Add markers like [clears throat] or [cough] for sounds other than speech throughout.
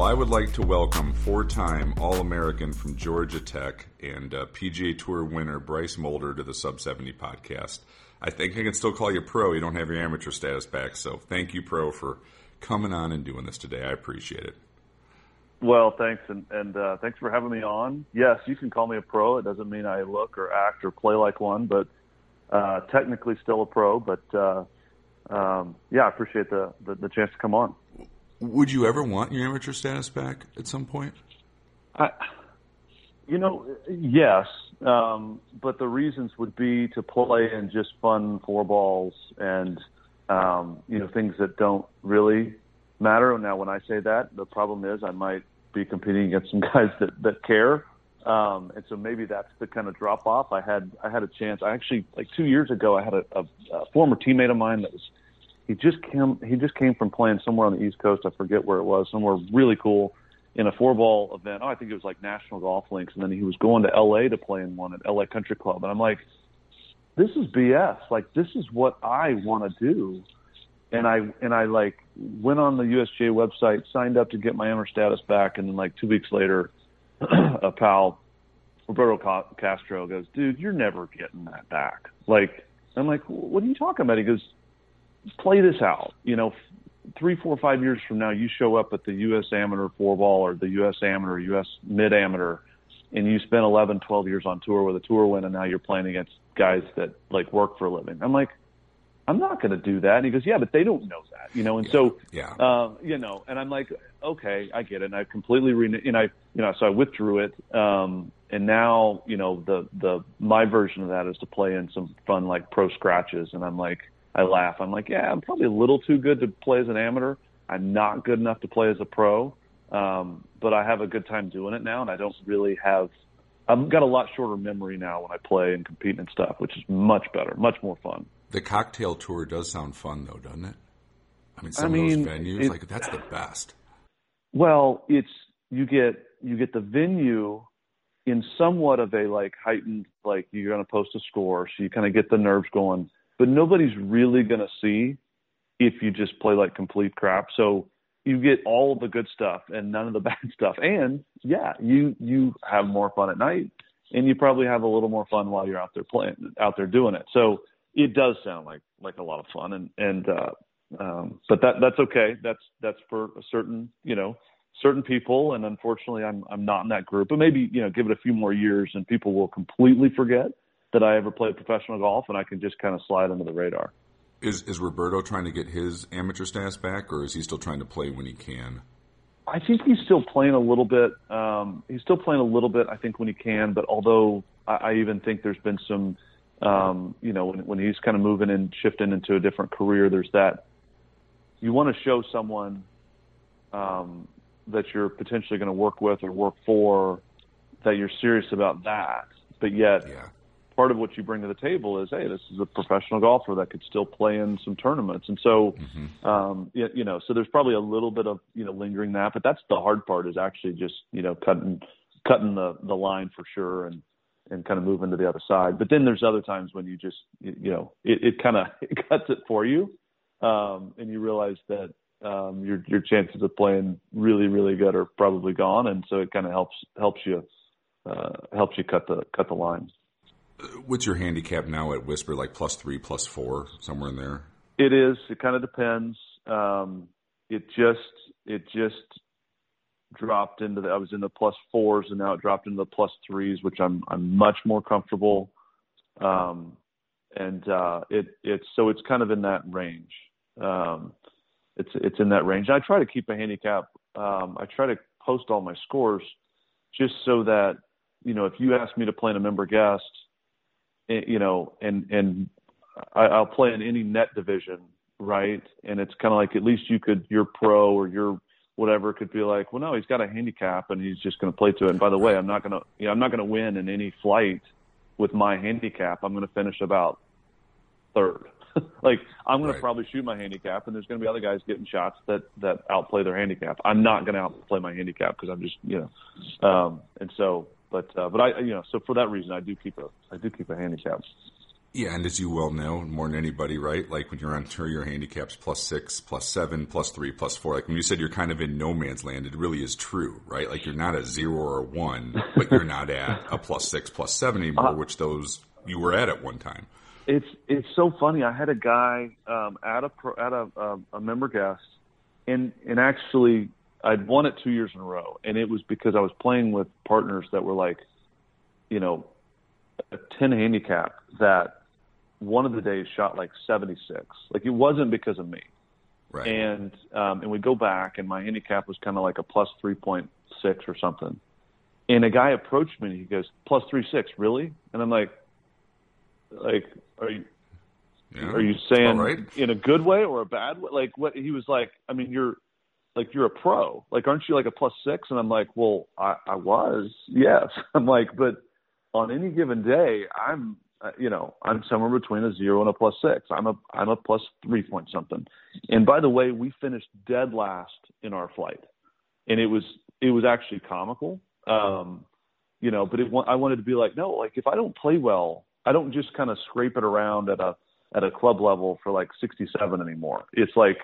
Well, I would like to welcome four time All American from Georgia Tech and uh, PGA Tour winner Bryce Molder to the Sub 70 podcast. I think I can still call you pro. You don't have your amateur status back. So thank you, pro, for coming on and doing this today. I appreciate it. Well, thanks, and, and uh, thanks for having me on. Yes, you can call me a pro. It doesn't mean I look or act or play like one, but uh, technically still a pro. But uh, um, yeah, I appreciate the, the, the chance to come on. Would you ever want your amateur status back at some point? I, you know, yes, um, but the reasons would be to play in just fun four balls and um, you know things that don't really matter. Now, when I say that, the problem is I might be competing against some [laughs] guys that that care, um, and so maybe that's the kind of drop off. I had I had a chance. I actually like two years ago I had a, a, a former teammate of mine that was he just came he just came from playing somewhere on the East Coast. I forget where it was, somewhere really cool in a four ball event. Oh, I think it was like National Golf Links, and then he was going to L.A. to play in one at L.A. Country Club, and I'm like, this is BS. Like this is what I want to do, and I and I like went on the USGA website, signed up to get my amateur status back, and then like two weeks later, [clears throat] a pal, Roberto Castro goes, dude, you're never getting that back. Like I'm like, what are you talking about? He goes, play this out. You know, three, four, five years from now, you show up at the U.S. Amateur four ball or the U.S. Amateur, U.S. Mid Amateur, and you spent 11, 12 years on tour with a tour win, and now you're playing against guys that like work for a living. I'm like, I'm not going to do that. And he goes, yeah, but they don't know that, you know. And yeah, so, yeah, uh, you know, and I'm like, okay, I get it. And I completely re, and I, you know, so I withdrew it. Um, and now, you know, the the my version of that is to play in some fun like pro scratches, and I'm like I laugh. I'm like, yeah, I'm probably a little too good to play as an amateur. I'm not good enough to play as a pro, um, but I have a good time doing it now, and I don't really have. I've got a lot shorter memory now when I play and compete and stuff, which is much better, much more fun. The cocktail tour does sound fun, though, doesn't it? I mean, some I mean, of those venues, it, like that's the best. Well, it's you get you get the venue in somewhat of a like heightened, like you're going to post a score, so you kind of get the nerves going but nobody's really going to see if you just play like complete crap. So you get all the good stuff and none of the [laughs] bad stuff. And yeah, you you have more fun at night and you probably have a little more fun while you're out there playing out there doing it. So it does sound like like a lot of fun and and uh um but that that's okay. That's that's for a certain, you know, certain people and unfortunately I'm I'm not in that group. But maybe, you know, give it a few more years and people will completely forget that I ever played professional golf, and I can just kind of slide under the radar. Is is Roberto trying to get his amateur status back, or is he still trying to play when he can? I think he's still playing a little bit. Um, he's still playing a little bit, I think, when he can. But although I, I even think there's been some, um, you know, when, when he's kind of moving and shifting into a different career, there's that. You want to show someone um, that you're potentially going to work with or work for that you're serious about that, but yet yeah part of what you bring to the table is, hey, this is a professional golfer that could still play in some tournaments, and so, mm-hmm. um, you, you know, so there's probably a little bit of you know lingering that, but that's the hard part is actually just you know cutting cutting the the line for sure and and kind of moving to the other side. But then there's other times when you just you, you know it, it kind of [laughs] it cuts it for you, um, and you realize that um, your your chances of playing really really good are probably gone, and so it kind of helps helps you uh, helps you cut the cut the lines. What's your handicap now at Whisper? Like plus three, plus four, somewhere in there. It is. It kind of depends. Um, it just it just dropped into the. I was in the plus fours, and now it dropped into the plus threes, which I'm I'm much more comfortable. Um, and uh, it it's so it's kind of in that range. Um, it's it's in that range. And I try to keep a handicap. Um, I try to post all my scores just so that you know if you ask me to play in a member guest you know, and and I, I'll play in any net division, right? And it's kind of like at least you could your pro or your whatever could be like, well, no, he's got a handicap and he's just going to play to it. And by the way, I'm not going to, you know, I'm not going to win in any flight with my handicap, I'm going to finish about third. [laughs] like I'm going Right. to probably shoot my handicap, and there's going to be other guys getting shots that that outplay their handicap. I'm not going to outplay my handicap because I'm just you know, um, and so but uh, but I you know so for that reason I do keep a I do keep a handicap. Yeah, and as you well know, more than anybody, right? Like when you're on tour, your handicaps plus six, plus seven, plus three, plus four. Like when you said you're kind of in no man's land, it really is true, right? Like you're not a zero or a one, but you're not at a plus six, plus seven anymore, which those you were at at one time. It's it's so funny. I had a guy um, at a pro, at a, a a member guest, and and actually I'd won it two years in a row, and it was because I was playing with partners that were like, you know, a ten handicap that one of the days shot like seventy six. Like it wasn't because of me, Right. and um, and we go back, and my handicap was kind of like a plus three point six or something. And a guy approached me, and he goes, "Plus three six, really?" And I'm like, like, are you yeah. are you saying right? in a good way or a bad way? Like what he was like, I mean, you're like you're a pro. Like aren't you like a plus 6? And I'm like, "Well, I I was." Yes. [laughs] I'm like, "But on any given day, I'm uh, you know, I'm somewhere between a 0 and a plus 6. I'm a I'm a plus 3 point something." And by the way, we finished dead last in our flight. And it was it was actually comical. Um you know, but it, I wanted to be like, no, like if I don't play well, I don't just kind of scrape it around at a at a club level for like 67 anymore. It's like,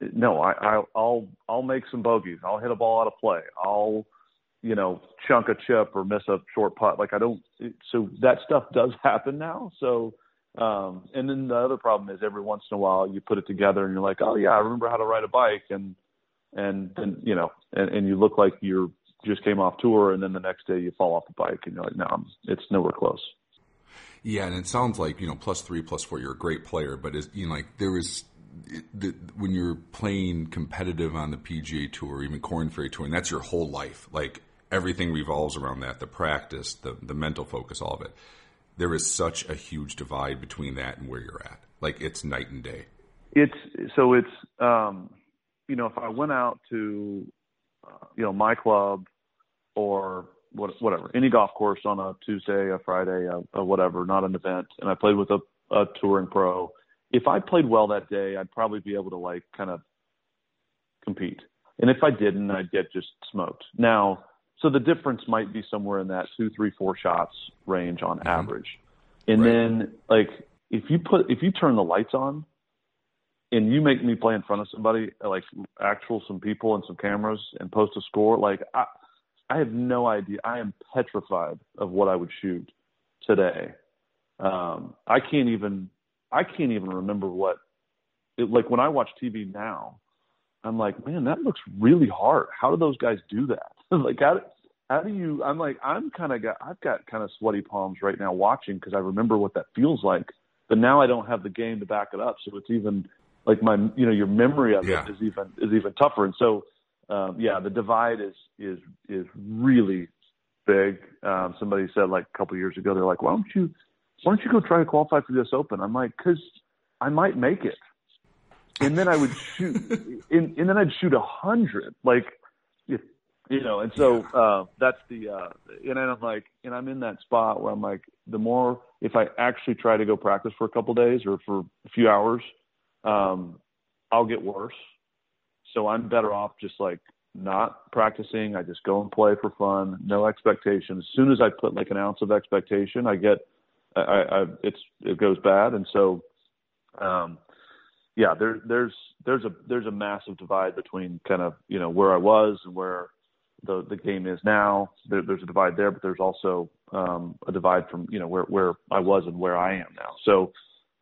no, I, I I'll I'll make some bogeys. I'll hit a ball out of play. I'll, you know, chunk a chip or miss a short putt. Like I don't. So that stuff does [laughs] happen now. So. Um, and then the other problem is every once in a while you put it together and you're like, oh yeah, I remember how to ride a bike, and and then you know, and, and you look like you're just came off tour, and then the next day you fall off the bike, and you're like, no, I'm, it's nowhere close. Yeah, and it sounds like you know plus three, plus four. You're a great player, but is you know like there is the, when you're playing competitive on the PGA Tour, even Korn Ferry Tour, and that's your whole life. Like everything revolves around that: the practice, the the mental focus, all of it. There is such a huge divide between that and where you're at. Like it's night and day. It's so it's um, you know if I went out to uh, you know my club or what, whatever any golf course on a Tuesday, a Friday, a, a whatever, not an event, and I played with a, a touring pro. If I played well that day, I'd probably be able to like kind of compete. And if I didn't, I'd get just smoked. Now, so the difference might be somewhere in that two, three, four shots range on average. And Right. then like if you put if you turn the lights on and you make me play in front of somebody, like actual some people and some cameras and post a score, like I I have no idea. I am petrified of what I would shoot today. Um I can't even I can't even remember what it, like when I watch TV now, I'm like, man, that looks really hard. How do those guys do that? [laughs] like, how, how do you? I'm like, I'm kind of got, I've got kind of sweaty palms right now watching because I remember what that feels like. But now I don't have the game to back it up, so it's even like my, you know, your memory of Yeah. it is even is even tougher. And so, um, yeah, the divide is is is really big. Um, somebody said like a couple of years ago, they're like, why don't you, why don't you go try to qualify for this Open? I'm like, because I might make it and then I would shoot, [laughs] and, and then I'd shoot a hundred, like, if, you know, and so uh, that's the, uh, and I'm like, and I'm in that spot where I'm like, the more if I actually try to go practice for a couple days or for a few hours, um, I'll get worse. So I'm better off just like not practicing. I just go and play for fun, no expectation. As soon as I put like an ounce of expectation, I get, I, I, it's it goes bad, and so. Um, yeah, there, there's there's a there's a massive divide between kind of you know where I was and where the the game is now. There, there's a divide there, but there's also um, a divide from you know where where I was and where I am now. So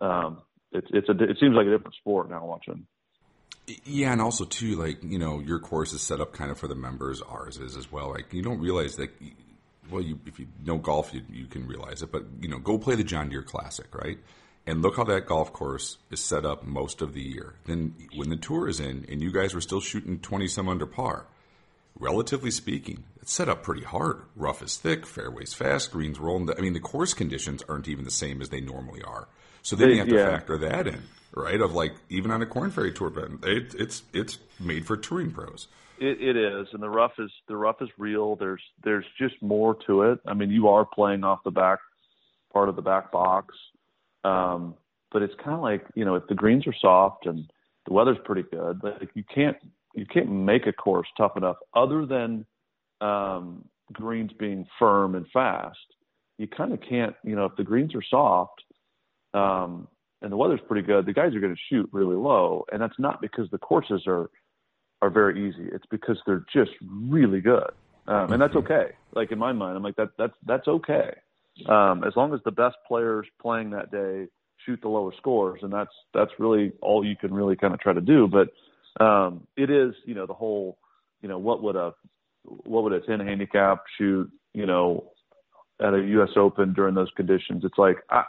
um, it's it's a it seems like a different sport now watching. Yeah, and also too, like you know, your course is set up kind of for the members. Ours is as well. Like you don't realize that. Well, you if you know golf, you you can realize it. But you know, go play the John Deere Classic, right? And look how that golf course is set up most of the year. Then when the tour is in, and you guys were still shooting twenty some under par, relatively speaking, it's set up pretty hard. Rough is thick, fairways fast, greens rolling. I mean, the course conditions aren't even the same as they normally are. So then They- you have to yeah. factor that in, right? Of like even on a Korn Ferry Tour it, it's it's made for touring pros. It, it is, and the rough is the rough is real. There's there's just more to it. I mean, you are playing off the back part of the back box. Um, but it's kind of like you know if the greens are soft and the weather's pretty good, like you can't you can't make a course tough enough other than um, greens being firm and fast. You kind of can't you know if the greens are soft um, and the weather's pretty good, the guys are going to shoot really low, and that's not because the courses are are very easy. It's because they're just really good, um, and that's Mm-hmm. okay. Like in my mind, I'm like that that's that's okay um, as long as the best players playing that day shoot the lower scores, and that's that's really all you can really kind of try to do. But um, it is, you know, the whole, you know, what would a what would a ten handicap shoot, you know, at a U.S. Open during those conditions? It's like I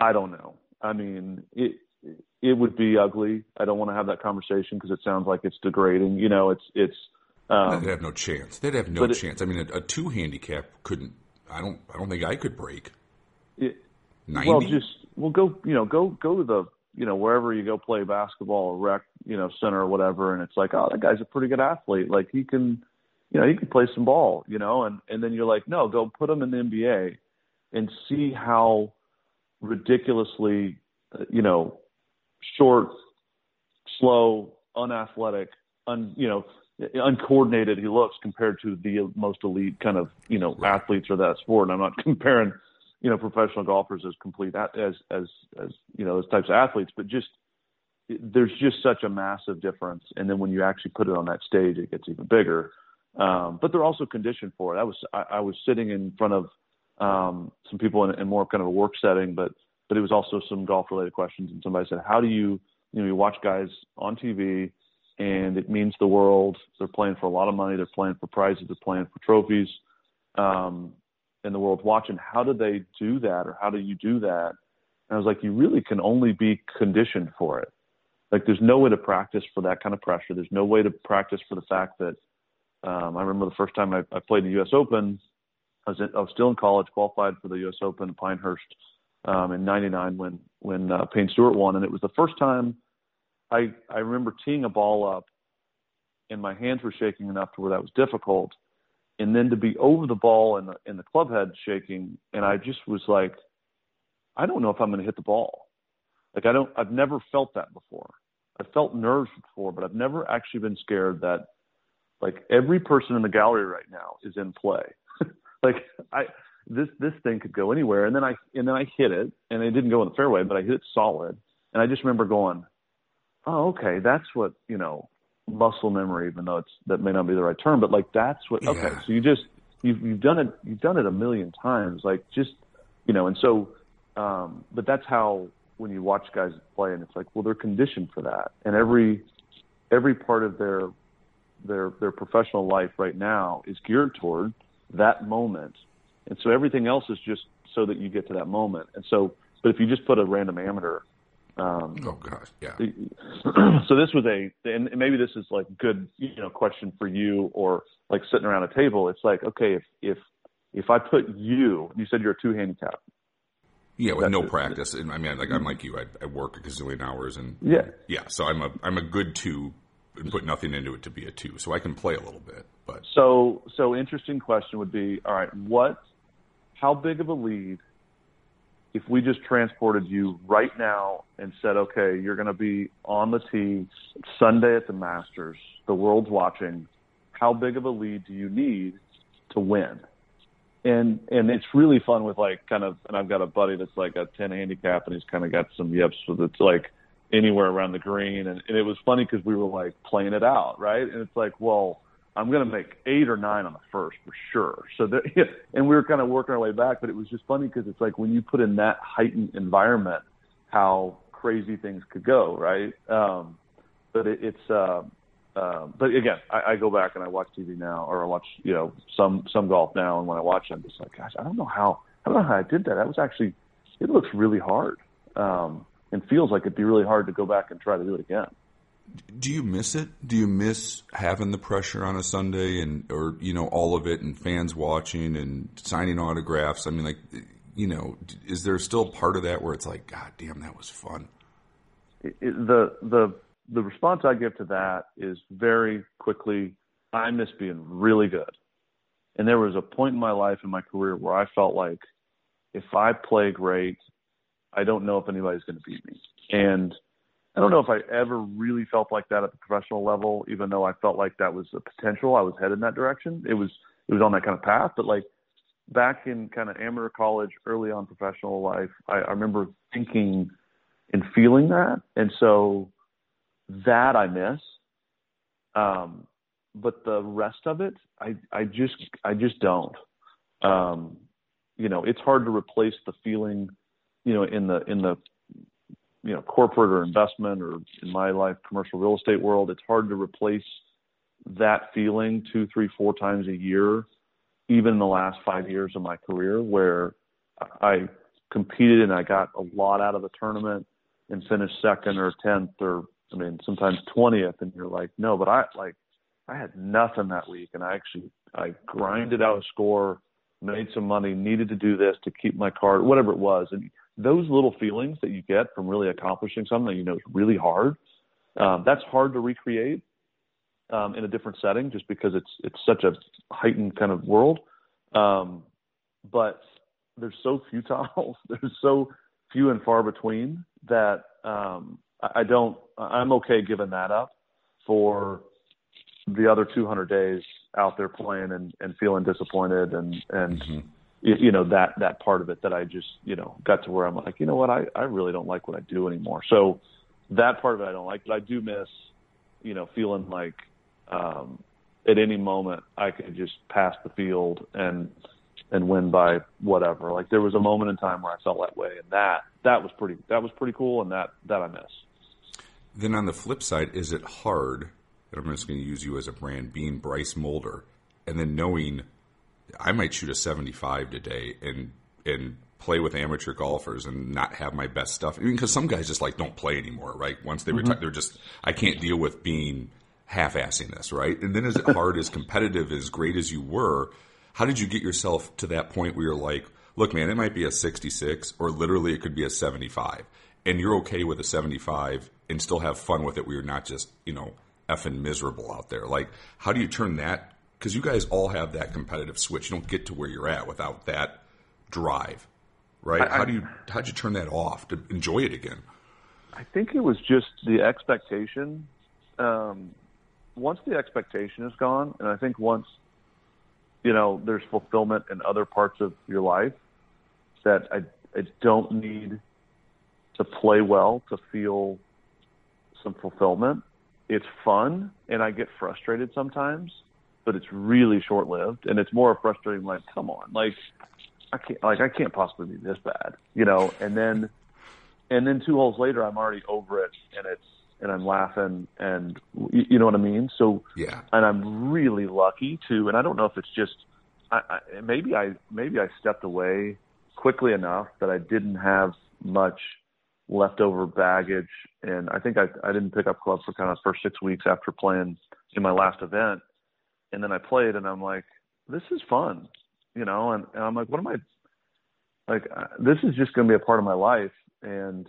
I don't know. I mean, it it would be ugly. I don't want to have that conversation because it sounds like it's degrading. You know, it's it's. Um, They'd have no chance. They'd have no but it- chance. I mean, a, a two handicap couldn't. I don't. I don't think I could break it, ninety. Well, just well, go you know go go to the you know wherever you go play basketball or rec you know center or whatever, and it's like oh that guy's a pretty good athlete, like he can you know he can play some ball, you know, and and then you're like no, go put him in the NBA and see how ridiculously uh, you know short, slow, unathletic, un you know uncoordinated he looks compared to the most elite kind of you know athletes of that sport. And I'm not [laughs] comparing you know professional golfers as complete as as as you know those types of athletes, but just there's just such a massive difference. And then when you actually put it on that stage, it gets even bigger. Um, but they're also conditioned for it. I was I, I was sitting in front of um, some people in, in more kind of a work setting, but but it was also some golf related questions. And somebody said, "How do you you know you watch guys on TV, and it means the world. They're playing for a lot of money. They're playing for prizes. They're playing for trophies, um, and the world's watching. How do they do that, or how do you do that?" And I was like, "You really can only be conditioned for it. Like there's no way to practice for that kind of pressure. There's no way to practice for the fact that." Um, I remember the first time I, I played the U.S. Open. I was, in, I was still in college, qualified for the U.S. Open in Pinehurst um, in '99 when when uh, Payne Stewart won, and it was the first time I I remember teeing a ball up, and my hands were shaking enough to where that was difficult, and then to be over the ball and the and the club head shaking, and I just was like, I don't know if I'm going to hit the ball. Like I don't, I've never felt that before. I've felt nerves before, but I've never actually been scared that like every person in the gallery right now is in play. [laughs] like I this this thing could go anywhere and then I and then I hit it and it didn't go in the fairway, but I hit it solid. And I just remember going, Oh, okay, that's what, you know, muscle memory, even though it's that may not be the right term, but like that's what okay. Yeah. So you just you've you've done it you've done it a million times. Like just you know, and so um but that's how when you watch guys play and it's like, well they're conditioned for that. And every every part of their their their professional life right now is geared toward that moment, and so everything else is just so that you get to that moment. And so, but if you just put a random amateur, um, oh gosh, yeah. [clears throat] so this was a, and maybe this is like good, you know, question for you or like sitting around a table. It's like, okay, if if if I put you, you said you're a two handicap. Yeah, with no it. practice. And I mean, like I'm like you. I, I work a gazillion hours, and Yeah. yeah. So I'm a I'm a good two, and put nothing into it to be a two. So I can play a little bit, but So, so interesting question would be, all right, what, how big of a lead if we just transported you right now and said, okay, you're going to be on the tee Sunday at the Masters, the world's watching. How big of a lead do you need to win? And and it's really fun with like kind of, and I've got a buddy that's like a 10 handicap, and he's kind of got some yips with it's like anywhere around the green, and, and it was funny because we were like playing it out, right? And it's like, well, I'm going to make eight or nine on the first for sure. So there, [laughs] and we were kind of working our way back, but it was just funny because it's like when you put in that heightened environment, how crazy things could go, right? Um, but it, it's, uh, uh, but again, I, I go back and I watch TV now, or I watch, you know, some some golf now, and when I watch I'm just like, gosh, I don't know how, I don't know how I did that. That was actually, it looks really hard, um, and feels like it'd be really hard to go back and try to do it again. Do you miss it? Do you miss having the pressure on a Sunday and or you know all of it and fans watching and signing autographs? I mean, like you know, is there still part of that where it's like, God damn, that was fun? it, the the the response I give to that is very quickly. I miss being really good, and there was a point in my life in my career where I felt like if I play great, I don't know if anybody's going to beat me. And I don't know if I ever really felt like that at the professional level, even though I felt like that was a potential. I was headed in that direction. It was it was on that kind of path. But like back in kind of amateur college, early on professional life, I, I remember thinking and feeling that, and so that I miss. Um, but the rest of it, I I just I just don't. Um, you know, it's hard to replace the feeling, you know, in the in the you know corporate or investment or in my life commercial real estate world. It's hard to replace that feeling two, three, four times a year, even in the last five years of my career, where I competed and I got a lot out of the tournament and finished second or tenth or I mean sometimes twentieth, and you're like, no, but I like I had nothing that week, and I actually I grinded out a score, made some money, needed to do this to keep my card, whatever it was, and those little feelings that you get from really accomplishing something that you know is really hard, um, that's hard to recreate um, in a different setting, just because it's it's such a heightened kind of world. Um, but they're so futile, [laughs] they're so few and far between that um, I don't. I'm okay giving that up for the other 200 days out there playing and, and feeling disappointed and and mm-hmm. You, know that that part of it that I just you know got to where I'm like you know what I I really don't like what I do anymore. So that part of it I don't like, but I do miss you know feeling like um, at any moment I could just pass the field and and win by whatever. Like there was a moment in time where I felt that way, and that that was pretty that was pretty cool, and that that I miss. Then on the flip side, is it hard and I'm just going to use you as a brand, being Bryce Molder, and then knowing I might shoot a 75 today and and play with amateur golfers and not have my best stuff. I mean, because some guys just like don't play anymore, right? Once they mm-hmm. retire, they're just I can't deal with being half-assing this, right? And then as hard, as competitive, as great as you were, how did you get yourself to that point where you're like, look, man, it might be a 66 or literally it could be a 75, and you're okay with a 75 and still have fun with it, where you're not just you know effing miserable out there. Like, how do you turn that? Because you guys all have that competitive switch. You don't get to where you're at without that drive, right? I, how do you how'd you turn that off to enjoy it again? I think it was just the expectation. Um, once the expectation is gone, and I think once you know there's fulfillment in other parts of your life, that I I don't need to play well to feel some fulfillment it's fun and I get frustrated sometimes, but it's really short lived and it's more frustrating like, come on, like I can't like I can't possibly be this bad, you know, and then and then two holes later I'm already over it and it's and I'm laughing and you, you know what I mean? So yeah. And I'm really lucky to and I don't know if it's just I, I maybe I maybe I stepped away quickly enough that I didn't have much leftover baggage. And I think I, I didn't pick up clubs for kind of first six weeks after playing in my last event. And then I played and I'm like, this is fun, you know, and, and I'm like, what am I like? Uh, this is just going to be a part of my life. And,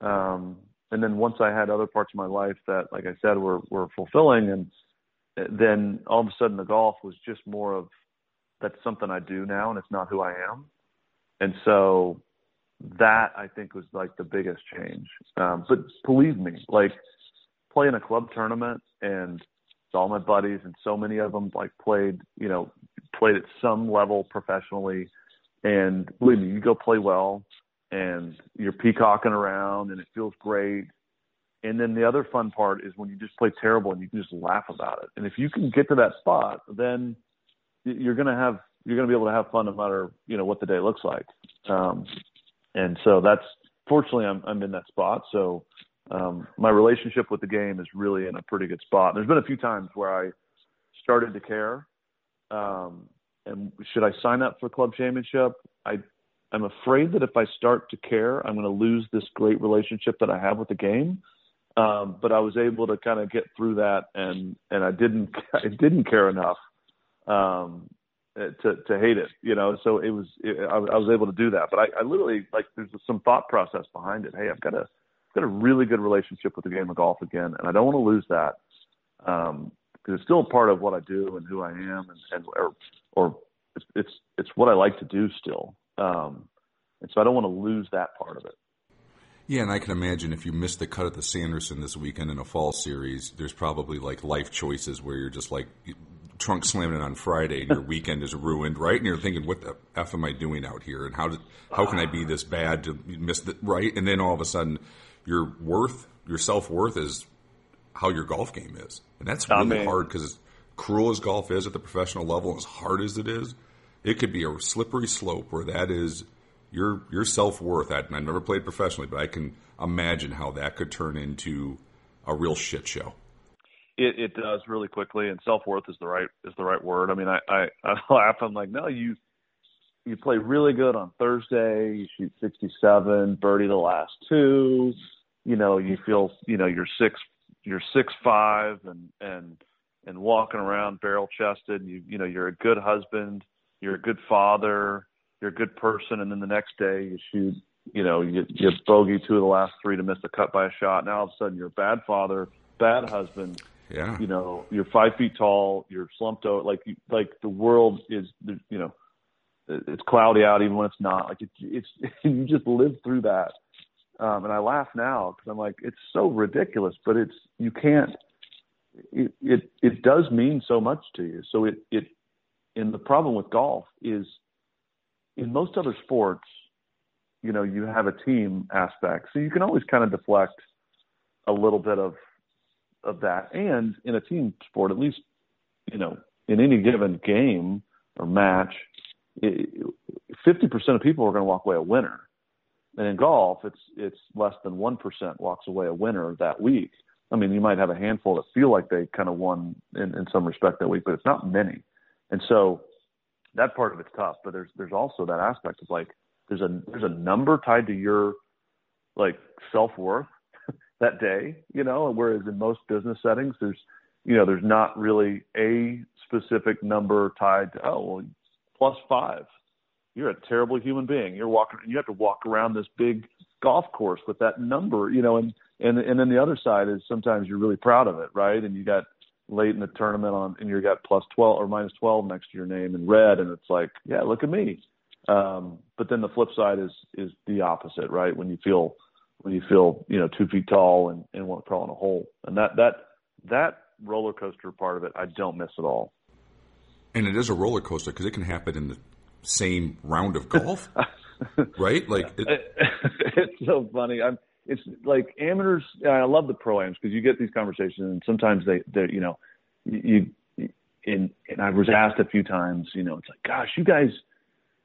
um, and then once I had other parts of my life that, like I said, were, were fulfilling and then all of a sudden the golf was just more of, that's something I do now and it's not who I am. And so that I think was like the biggest change. Um, but believe me, like playing a club tournament and all my buddies and so many of them like played, you know, played at some level professionally. And believe me, you go play well and you're peacocking around and it feels great. And then the other fun part is when you just play terrible and you can just laugh about it. And if you can get to that spot, then you're to have, you're to be able to have fun no matter, you know, what the day looks like. Um, and so that's fortunately I'm I'm in that spot. So um, my relationship with the game is really in a pretty good spot. And There's been a few times where I started to care. Um, and should I sign up for club championship? I I'm afraid that if I start to care, I'm going to lose this great relationship that I have with the game. Um, but I was able to kind of get through that, and and I didn't [laughs] I didn't care enough um, uh, to to hate it, you know. So it was it, I, I was able to do that, but I, I literally like there's some thought process behind it. Hey, I've got a got a really good relationship with the game of golf again, and I don't want to lose that um, because it's still a part of what I do and who I am, and, and or or it's, it's it's what I like to do still. Um, and so I don't want to lose that part of it. Yeah, and I can imagine if you missed the cut at the Sanderson this weekend in a fall series, there's probably like life choices where you're just like trunk slamming it on Friday and your [laughs] weekend is ruined, right? And you're thinking, what the f am I doing out here? And how did how can I be this bad to miss the right? And then all of a sudden, your worth, your self worth is how your golf game is, and that's really I mean, hard because as cruel as golf is at the professional level, as hard as it is, it could be a slippery slope where that is your your self worth. I've never played professionally, but I can imagine how that could turn into a real shit show. It, it does really quickly, and self worth is the right is the right word. I mean, I, I [laughs] I laugh. I'm like, no, you you play really good on Thursday. You shoot 67, birdie the last two. You know, you feel you know you're six you're six five and and and walking around barrel chested. You you know you're a good husband. You're a good father you're a good person, and then the next day you shoot, you know, you, you bogey two of the last three to miss the cut by a shot. Now all of a sudden you're a bad father, bad husband. Yeah. You know, you're five feet tall. You're slumped out. Like you, like the world is, you know, it's cloudy out even when it's not. Like it's, it's [laughs] you just live through that. Um, and I laugh now because I'm like, it's so ridiculous, but it's you can't. It, it it does mean so much to you. So it it and the problem with golf is in most other sports, you know, you have a team aspect, so you can always kind of deflect a little bit of of that. And in a team sport, at least, you know, in any given game or match, fifty percent of people are going to walk away a winner. And in golf, it's it's less than one percent walks away a winner that week. I mean, you might have a handful that feel like they kind of won in, in some respect that week, but it's not many. And so that part of it's tough, but there's there's also that aspect of like there's a there's a number tied to your like self worth [laughs] that day, you know, whereas in most business settings there's you know, there's not really a specific number tied to oh well plus five. You're a terrible human being. You're walking you have to walk around this big golf course with that number, you know, and and and then the other side is sometimes you're really proud of it, right? And you got late in the tournament on and you got plus 12 or minus 12 next to your name in red and it's like yeah look at me um but then the flip side is is the opposite right when you feel when you feel you know two feet tall and and want to crawl in a hole and that that that roller coaster part of it i don't miss at all and it is a roller coaster because it can happen in the same round of golf [laughs] right like it, it's so funny i'm it's like amateurs. I love the pro ams because you get these conversations, and sometimes they, they, you know, you, and and I was asked a few times, you know, it's like, gosh, you guys,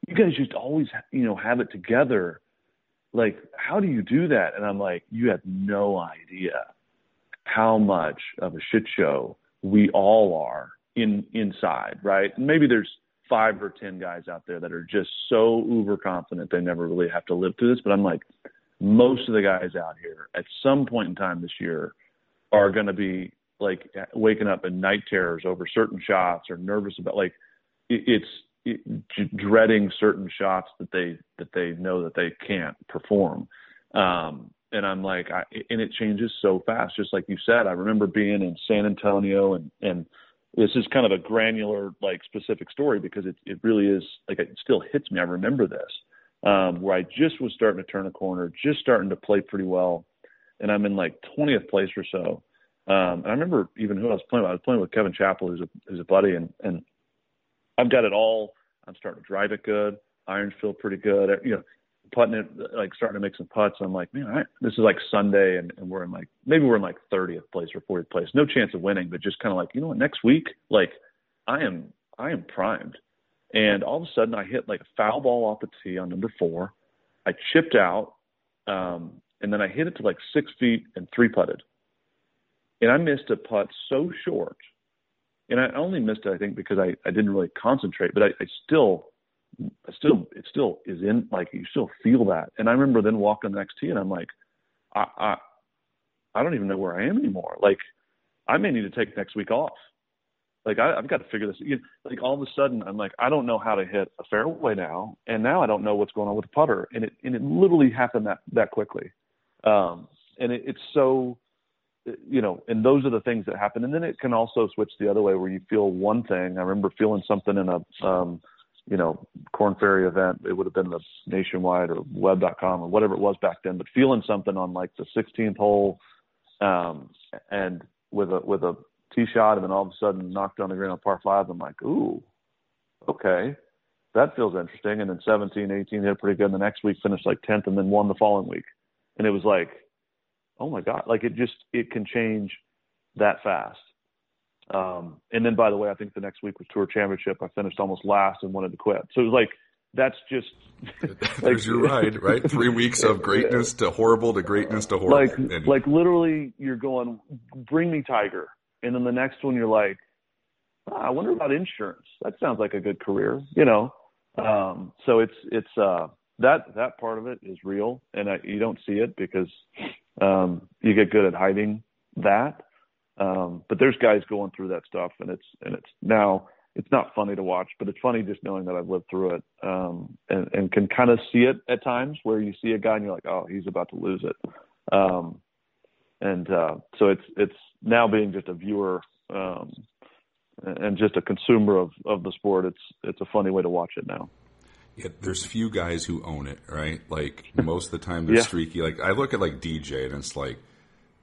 you guys just always, you know, have it together. Like, how do you do that? And I'm like, you have no idea how much of a shit show we all are in inside, right? Maybe there's five or ten guys out there that are just so uber confident they never really have to live through this. But I'm like, most of the guys out here at some point in time this year are going to be like waking up in night terrors over certain shots or nervous about like it's it, dreading certain shots that they that they know that they can't perform um and i'm like I, and it changes so fast just like you said i remember being in san antonio and and this is kind of a granular like specific story because it it really is like it still hits me i remember this um, where I just was starting to turn a corner, just starting to play pretty well, and I'm in like 20th place or so. Um, and I remember even who I was playing with. I was playing with Kevin Chappell, who's a who's a buddy, and and I've got it all. I'm starting to drive it good. Irons feel pretty good. You know, putting it like starting to make some putts. I'm like, man, this is like Sunday, and, and we're in like maybe we're in like 30th place or 40th place. No chance of winning, but just kind of like you know what, next week, like I am I am primed. And all of a sudden, I hit like a foul ball off the tee on number four. I chipped out, um, and then I hit it to like six feet and three putted. And I missed a putt so short. And I only missed it, I think, because I, I didn't really concentrate, but I, I still, still, it still is in, like, you still feel that. And I remember then walking the next tee and I'm like, I, I, I don't even know where I am anymore. Like, I may need to take next week off like I, I've got to figure this. You like all of a sudden, I'm like, I don't know how to hit a fairway now, and now I don't know what's going on with the putter, and it and it literally happened that that quickly, um, and it, it's so, you know, and those are the things that happen, and then it can also switch the other way where you feel one thing. I remember feeling something in a um, you know, Korn Ferry event. It would have been the Nationwide or Web.com or whatever it was back then. But feeling something on like the 16th hole, um, and with a with a tee shot, and then all of a sudden knocked on the green on par five. I'm like, ooh, okay, that feels interesting. And then 17, 18 hit pretty good. And the next week finished like 10th, and then won the following week. And it was like, oh my god, like it just it can change that fast. Um, and then, by the way, I think the next week was Tour Championship. I finished almost last and wanted to quit. So it was like that's just there's your ride, right? Three weeks of [laughs] greatness to horrible to greatness to horrible. Like, and, like literally, you're going, bring me Tiger, and then the next one, you're like, oh, I wonder about insurance. That sounds like a good career, you know. Um, so it's it's uh, that that part of it is real, and I, you don't see it because um, you get good at hiding that. Um, but there's guys going through that stuff, and it's and it's now it's not funny to watch, but it's funny just knowing that I've lived through it um, and, and can kind of see it at times where you see a guy and you're like, oh, he's about to lose it. Um, and uh, so it's it's now being just a viewer um, and just a consumer of, of the sport. It's it's a funny way to watch it now. Yeah, there's few guys who own it, right? Like [laughs] most of the time they're yeah. streaky. Like I look at like DJ and it's like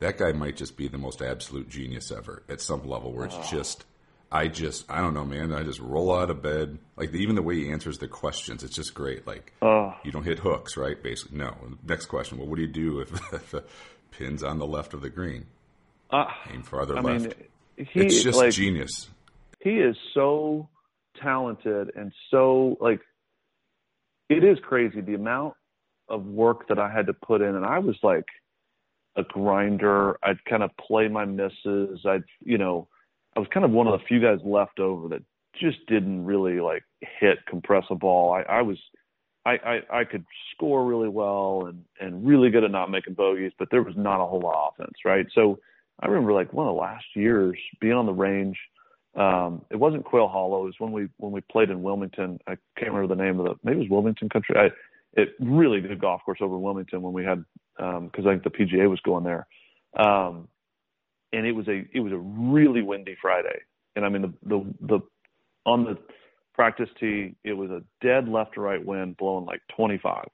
that guy might just be the most absolute genius ever at some level where it's oh. just I just I don't know, man. I just roll out of bed. Like even the way he answers the questions, it's just great. Like oh. you don't hit hooks, right? Basically, no. Next question. Well, what do you do if, [laughs] if the pin's on the left of the green? Uh, Aim farther I left. Mean, he, it's just like, genius. He is so talented and so like it is crazy the amount of work that I had to put in, and I was like a grinder. I'd kind of play my misses. I'd, you know, I was kind of one of the few guys left over that just didn't really like hit compress a ball. I, I was, I, I, I could score really well and, and really good at not making bogeys, but there was not a whole lot of offense, right? So I remember like one of the last years being on the range. Um, it wasn't Quail Hollow. It was when we when we played in Wilmington. I can't remember the name of the maybe it was Wilmington Country. I, it really good golf course over Wilmington when we had because um, I think the PGA was going there, um, and it was a it was a really windy Friday, and I mean the the the on the practice tee it was a dead left to right wind blowing like 25,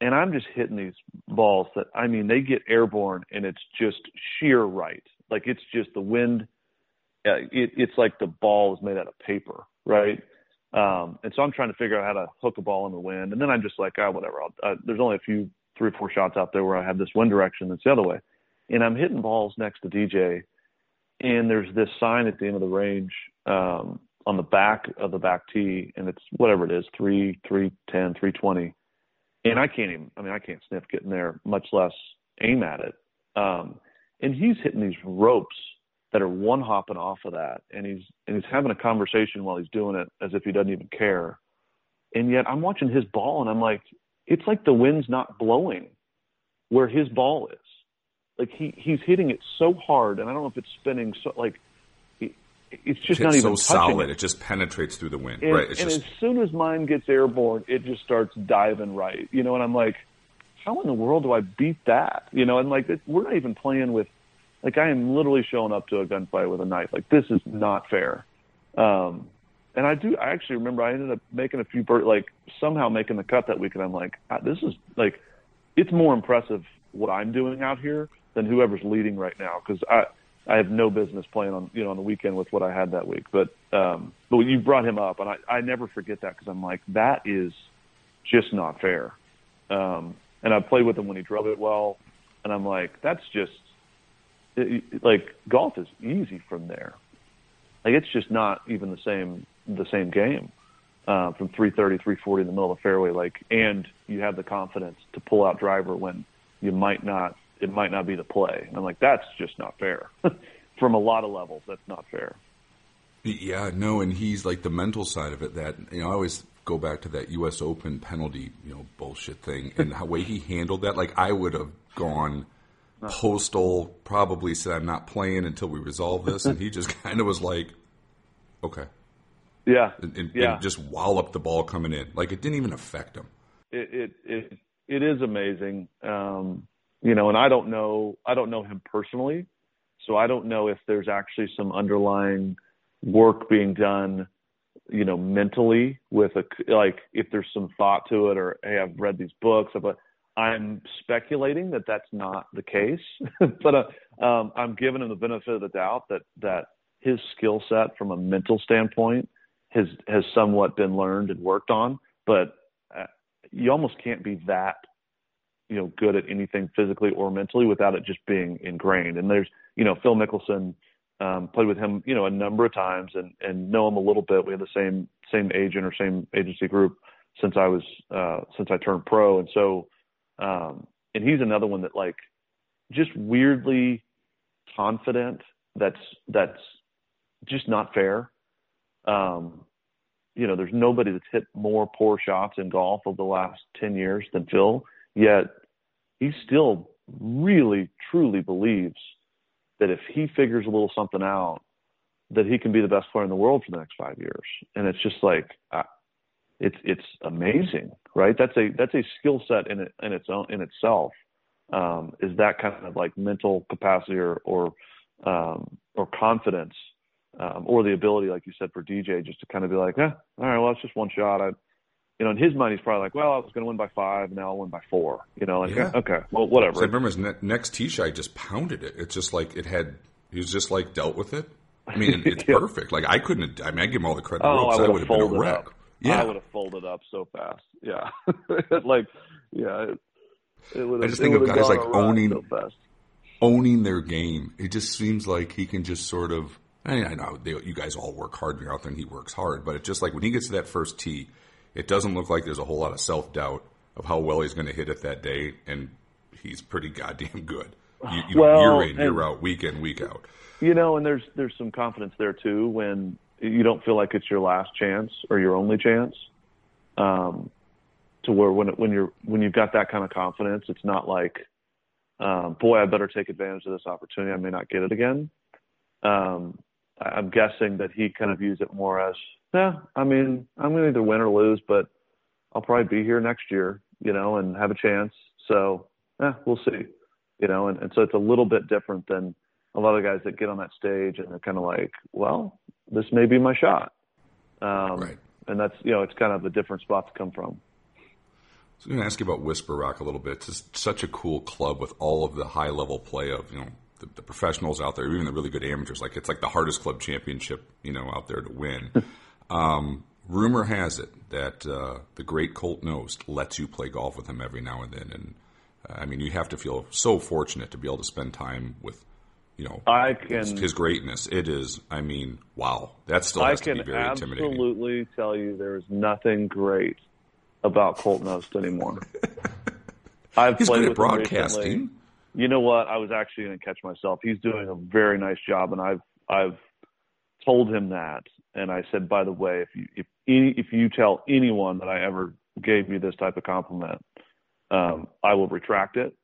and I'm just hitting these balls that I mean they get airborne and it's just sheer right, like it's just the wind. Uh, it, it's like the ball is made out of paper, right? Um, and so I'm trying to figure out how to hook a ball in the wind. And then I'm just like, ah, oh, whatever. I'll, uh, there's only a few, three or four shots out there where I have this wind direction that's the other way. And I'm hitting balls next to DJ. And there's this sign at the end of the range um, on the back of the back tee. And it's whatever it is, three, three, ten, three, twenty. And I can't even, I mean, I can't sniff getting there, much less aim at it. Um, and he's hitting these ropes that are one hopping off of that and he's and he's having a conversation while he's doing it as if he doesn't even care and yet i'm watching his ball and i'm like it's like the wind's not blowing where his ball is like he he's hitting it so hard and i don't know if it's spinning so like it's just it's not even so solid. It. it. just penetrates through the wind. And, right. It's and just... as soon as mine gets airborne, it just starts diving right. You know, and I'm like, how in the world do I beat that? You know, and like we're not even playing with like I am literally showing up to a gunfight with a knife. Like this is not fair. Um, and I do. I actually remember I ended up making a few bird, like somehow making the cut that week, and I'm like, ah, this is like, it's more impressive what I'm doing out here than whoever's leading right now because I I have no business playing on you know on the weekend with what I had that week. But um, but you brought him up, and I I never forget that because I'm like that is just not fair. Um, and I played with him when he drove it well, and I'm like that's just like golf is easy from there. Like it's just not even the same the same game uh, from 330, 340 in the middle of the fairway. Like, and you have the confidence to pull out driver when you might not. It might not be the play. And I'm like, that's just not fair. [laughs] from a lot of levels, that's not fair. Yeah, no, and he's like the mental side of it. That you know, I always go back to that U.S. Open penalty, you know, bullshit thing, and the way he handled that. Like, I would have gone Postal probably said, "I'm not playing until we resolve this," and he [laughs] just kind of was like, "Okay." Yeah, and, and, yeah. and just wallop the ball coming in. Like it didn't even affect him. It it it, it is amazing, um, you know. And I don't know I don't know him personally, so I don't know if there's actually some underlying work being done you know, mentally with a like if there's some thought to it, or hey, I've read these books, but I'm speculating that that's not the case. [laughs] but uh, um, I'm giving him the benefit of the doubt that that his skill set from a mental standpoint has has somewhat been learned and worked on. But uh, you almost can't be that you know good at anything physically or mentally without it just being ingrained. And there's you know Phil Mickelson um, played with him, you know, a number of times and, and know him a little bit. We had the same same agent or same agency group since I was uh, since I turned pro, and so um, and he's another one that like just weirdly confident. That's that's just not fair. Um, you know, there's nobody that's hit more poor shots in golf over the last ten years than Phil. Yet he still really truly believes that if he figures a little something out, that he can be the best player in the world for the next five years. And it's just like, it's it's amazing, right? That's a that's a skill set in it in its own in itself. Um, is that kind of like mental capacity or or um, or confidence um, or the ability, like you said, for DJ just to kind of be like, eh, all right, well, it's just one shot. I, you know, in his mind, he's probably like, well, I was going to win by five, now I'll win by four. You know, like, yeah. okay, well, whatever. So I remember his ne- next tee shot, just pounded it. It's just like it had. He was just like dealt with it. I mean, it's [laughs] yeah. perfect. Like I couldn't. I mean, I give him all the credit. Oh, I would have been a wreck. Up. Yeah, I would have folded up so fast. Yeah, [laughs] like yeah. It, it I just think of guys like owning so owning their game. It just seems like he can just sort of. I, mean, I know they, you guys all work hard and you're out there, and he works hard. But it's just like when he gets to that first tee, it doesn't look like there's a whole lot of self doubt of how well he's going to hit it that day, and he's pretty goddamn good. You, you well, know, year in, year out, week in, week out. You know, and there's there's some confidence there too when you don't feel like it's your last chance or your only chance. Um, to where when when you're when you've got that kind of confidence, it's not like, um, boy, I better take advantage of this opportunity. I may not get it again. Um, I'm guessing that he kind of views it more as, yeah, I mean, I'm to either win or lose, but I'll probably be here next year, you know, and have a chance. So, yeah, we'll see, you know, and, and so it's a little bit different than a lot of guys that get on that stage and they're kind of like, well, this may be my shot. Um, right. And that's, you know, it's kind of a different spot to come from. So I'm going to ask you about Whisper Rock a little bit. It's such a cool club with all of the high level play of, you know, the, the, professionals out there, even the really good amateurs. Like it's like the hardest club championship, you know, out there to win. [laughs] um, rumor has it that uh, the great Colt Knost lets you play golf with him every now and then, and uh, I mean, you have to feel so fortunate to be able to spend time with, you know, I can, his, his greatness. It is, I mean, wow, that still has to be very intimidating. I can absolutely tell you there is nothing great about Colt Knost anymore. [laughs] I've He's played good at broadcasting you know what? I was actually going to catch myself. He's doing a very nice job, and I've I've told him that, and I said, by the way, if you if any, if you tell anyone that I ever gave you this type of compliment, um, I will retract it.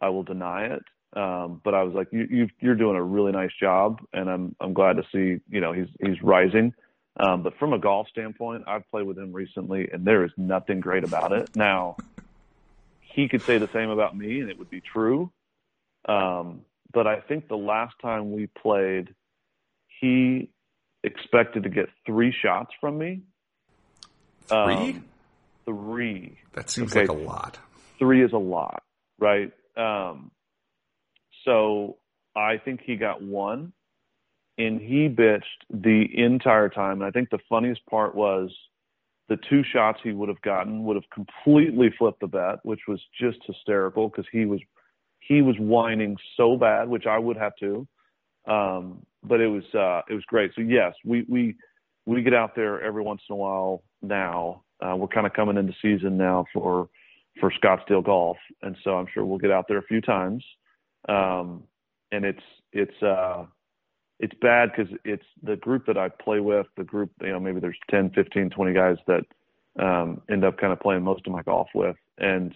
I will deny it. Um, but I was like, you, you're doing a really nice job, and I'm I'm glad to see you know he's he's rising. Um, but from a golf standpoint, I've played with him recently, and there is nothing great about it. Now, he could say the same about me, and it would be true. Um, but I think the last time we played, he expected to get three shots from me. Three? Um, three. That seems okay. like a lot. Three is a lot, right? Um, so I think he got one, and he bitched the entire time. And I think the funniest part was the two shots he would have gotten would have completely flipped the bet, which was just hysterical because he was he was whining so bad, which I would have too. Um, but it was uh, it was great. So yes, we we we get out there every once in a while now. Uh, we're kind of coming into season now for for Scottsdale golf, and so I'm sure we'll get out there a few times. Um, and it's it's uh, it's bad because it's the group that I play with. The group, you know, maybe there's 10, 15, 20 guys that um, end up kind of playing most of my golf with, and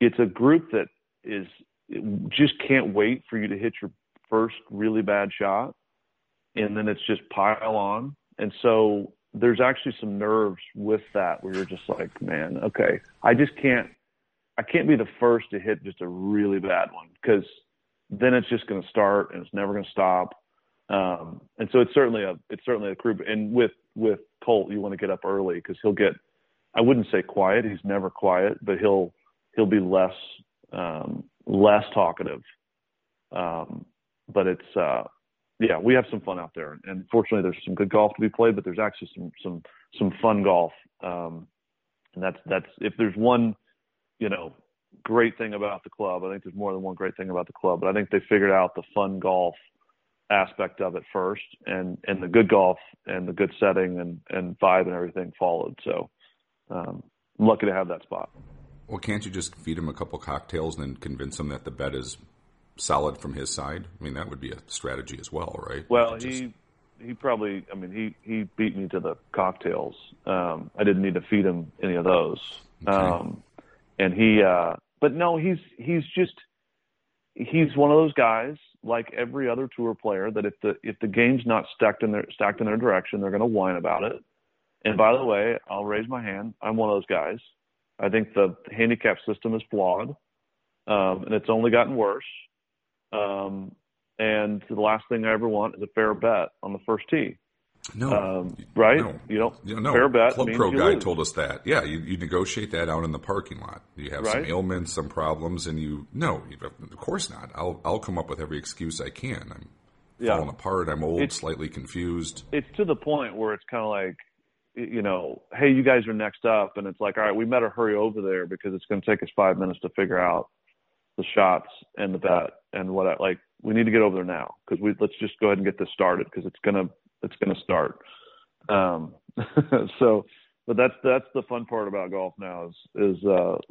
it's a group that is just can't wait for you to hit your first really bad shot. And then it's just pile on. And so there's actually some nerves with that where you're just like man okay. I just can't i can't be the first to hit just a really bad one because then it's just going to start and it's never going to stop Um, and so it's certainly a it's certainly a crew. And with with Colt, you want to get up early because he'll get. I wouldn't say quiet. He's never quiet, but he'll he'll be less um, less talkative. Um, but it's uh, yeah, we have some fun out there, and fortunately, there's some good golf to be played. But there's actually some some some fun golf, um, and that's that's if there's one, you know, great thing about the club. I think there's more than one great thing about the club, but I think they figured out the fun golf aspect of it first, and and the good golf and the good setting and and vibe and everything followed. So um, I'm lucky to have that spot. Well, can't you just feed him a couple cocktails and then convince him that the bet is solid from his side? I mean, that would be a strategy as well, right? Well, just... he he probably. I mean, he he beat me to the cocktails. Um, I didn't need to feed him any of those. Okay. Um, and he, uh, but no, he's he's just he's one of those guys like every other tour player that if the if the game's not stacked in their stacked in their direction, they're going to whine about it. And by the way, I'll raise my hand. I'm one of those guys. I think the handicap system is flawed, um, and it's only gotten worse. Um, and the last thing I ever want is a fair bet on the first tee. No, um, right? No, you don't. No, fair bet. Club Pro guy lose. told us that. Yeah, you, you negotiate that out in the parking lot. You have right? some ailments, some problems, and you no, of course not. I'll I'll come up with every excuse I can. I'm yeah. falling apart. I'm old, it's, slightly confused. It's to the point where it's kind of like, you know, hey, you guys are next up, and it's like, all right, we better hurry over there because it's going to take us five minutes to figure out the shots and the bet and what I, like we need to get over there now because we let's just go ahead and get this started because it's gonna it's gonna start. Um, [laughs] so, but that's that's the fun part about golf now is is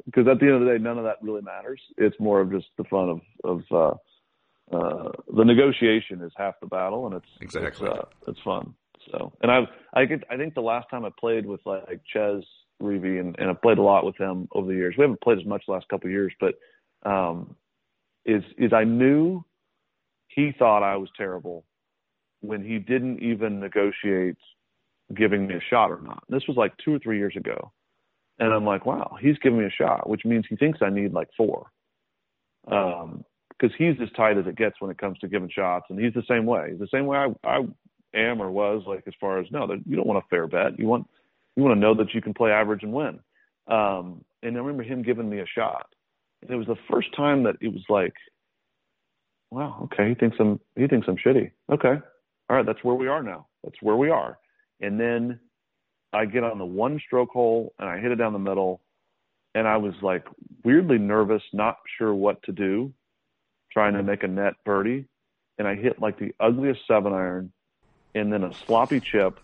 because uh, at the end of the day, none of that really matters. It's more of just the fun of of uh, uh, the negotiation is half the battle, and it's exactly it's, uh, it's fun. So, and I I get, I think the last time I played with like Chez Reavie and, and I played a lot with him over the years. We haven't played as much the last couple of years, but um, is is I knew he thought I was terrible when he didn't even negotiate giving me a shot or not. This was like two or three years ago. And I'm like, wow, he's giving me a shot, which means he thinks I need like four. Um, because he's as tight as it gets when it comes to giving shots, and he's the same way. He's the same way I, I am or was like as far as no, you don't want a fair bet. You want you want to know that you can play average and win. Um, and I remember him giving me a shot, and it was the first time that it was like, wow, okay, he thinks I'm he thinks I'm shitty. Okay, all right, that's where we are now. That's where we are. And then I get on the one stroke hole and I hit it down the middle, and I was like weirdly nervous, not sure what to do, trying to make a net birdie, and I hit like the ugliest seven iron, and then a sloppy chip,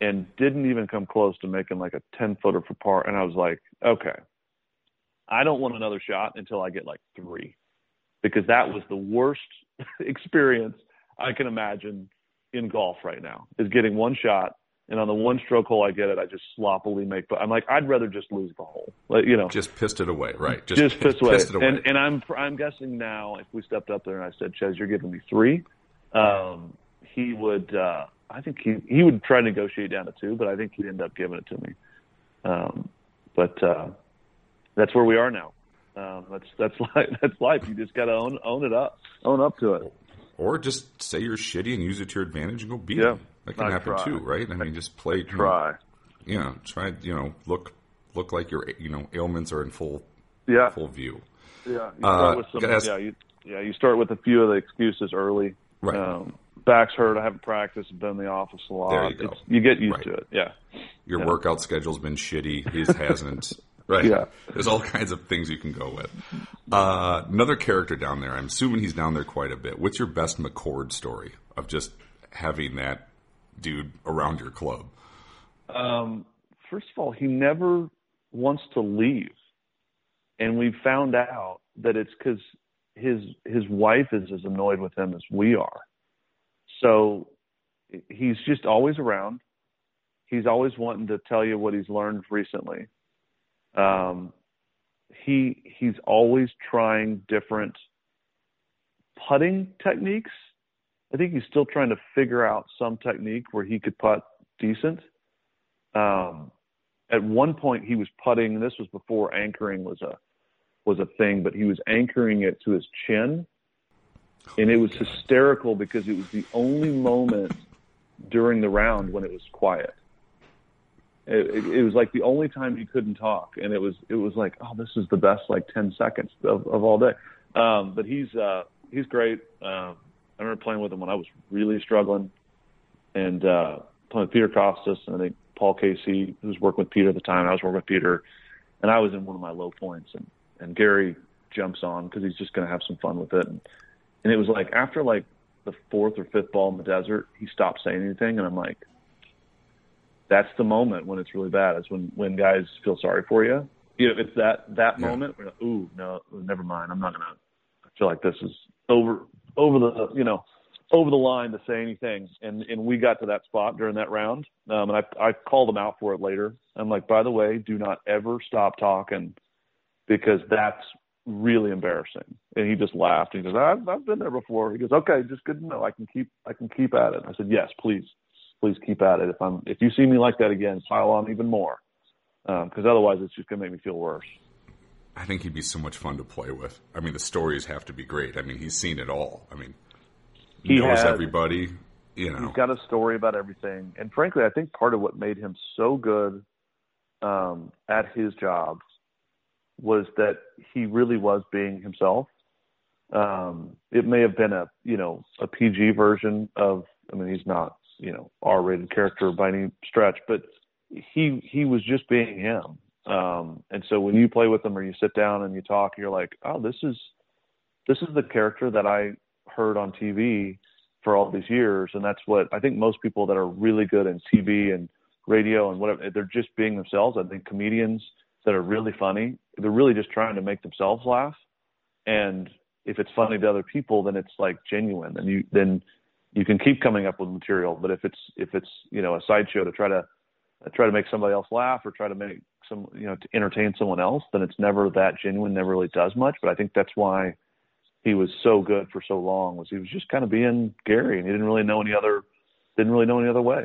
and didn't even come close to making like a ten footer for par. And I was like, okay, I don't want another shot until I get like three because that was the worst [laughs] experience I can imagine in golf right now is getting one shot and on the one stroke hole I get it, I just sloppily make. But I'm like, I'd rather just lose the hole, like, you know, just pissed it away, right? Just, just pissed, away. pissed it away. And and I'm I'm guessing now if we stepped up there and I said, Chez, you're giving me three, um, he would. uh I think he he would try to negotiate down to two, but I think he'd end up giving it to me. Um, but uh, that's where we are now. Um, that's that's [laughs] life. That's life. You just got to own own it up, own up to it. Or just say you're shitty and use it to your advantage and go beat yeah, them. That can I happen try. too, right? I mean, just play. Try. You know, try. You know, look look like your you know ailments are in full Yeah. full view. Yeah. You Uh, start with some, ask- yeah. You yeah. You start with a few of the excuses early. Right. Um, back's hurt. I haven't practiced. Been in the office a lot. There you go. It's, you get used Right. to it. Yeah. Your Yeah. workout schedule's been shitty. His hasn't. [laughs] Right. Yeah. There's all kinds of things you can go with. Uh, another character down there. I'm assuming he's down there quite a bit. What's your best McCord story of just having that dude around your club? Um, first of all, he never wants to leave, and we found out that it's because his his wife is as annoyed with him as we are. So he's just always around. He's always wanting to tell you what he's learned recently. Um, he he's always trying different putting techniques. I think he's still trying to figure out some technique where he could putt decent. Um, at one point, he was putting. And this was before anchoring was a was a thing, but he was anchoring it to his chin, and it was hysterical because it was the only moment during the round when it was quiet. It, it, was like the only time he couldn't talk, and it was it was like, oh, this is the best like ten seconds of, of all day. Um, but he's uh, he's great. Uh, I remember playing with him when I was really struggling, and uh, playing with Peter Kostis, and I think Paul Casey, who was working with Peter at the time. I was working with Peter, and I was in one of my low points, and and Gary jumps on because he's just going to have some fun with it, and, and it was like after like the fourth or fifth ball in the desert, he stopped saying anything, and I'm like, that's the moment when it's really bad. Is when when guys feel sorry for you. You know, it's that that yeah. moment. Where, Ooh, no, never mind. I'm not gonna. I feel like this is over over the you know over the line to say anything. And and we got to that spot during that round. Um, and I I called him out for it later. I'm like, by the way, do not ever stop talking because that's really embarrassing. And he just laughed. He goes, I've I've been there before. He goes, okay, just good to know. I can keep I can keep at it. I said, yes, please, please keep at it. If I'm if you see me like that again, pile on even more. Because um, otherwise, it's just gonna make me feel worse. I think he'd be so much fun to play with. I mean, the stories have to be great. I mean, he's seen it all. I mean, he knows has, everybody. You know, he's got a story about everything. And frankly, I think part of what made him so good um, at his job was that he really was being himself. Um, it may have been a you know a PG version of. I mean, he's not you know R-rated character by any stretch, but he he was just being him. Um, and so when you play with him or you sit down and you talk, you're like, oh, this is this is the character that I heard on TV for all these years, and that's what I think most people that are really good in TV and radio and whatever, they're just being themselves. I think comedians that are really funny, they're really just trying to make themselves laugh. And if it's funny to other people, then it's like genuine. And you then you can keep coming up with material. But if it's if it's you know a sideshow to try to try to make somebody else laugh or try to make some you know to entertain someone else, then it's never that genuine. Never really does much. But I think that's why he was so good for so long was he was just kind of being Gary and he didn't really know any other didn't really know any other way.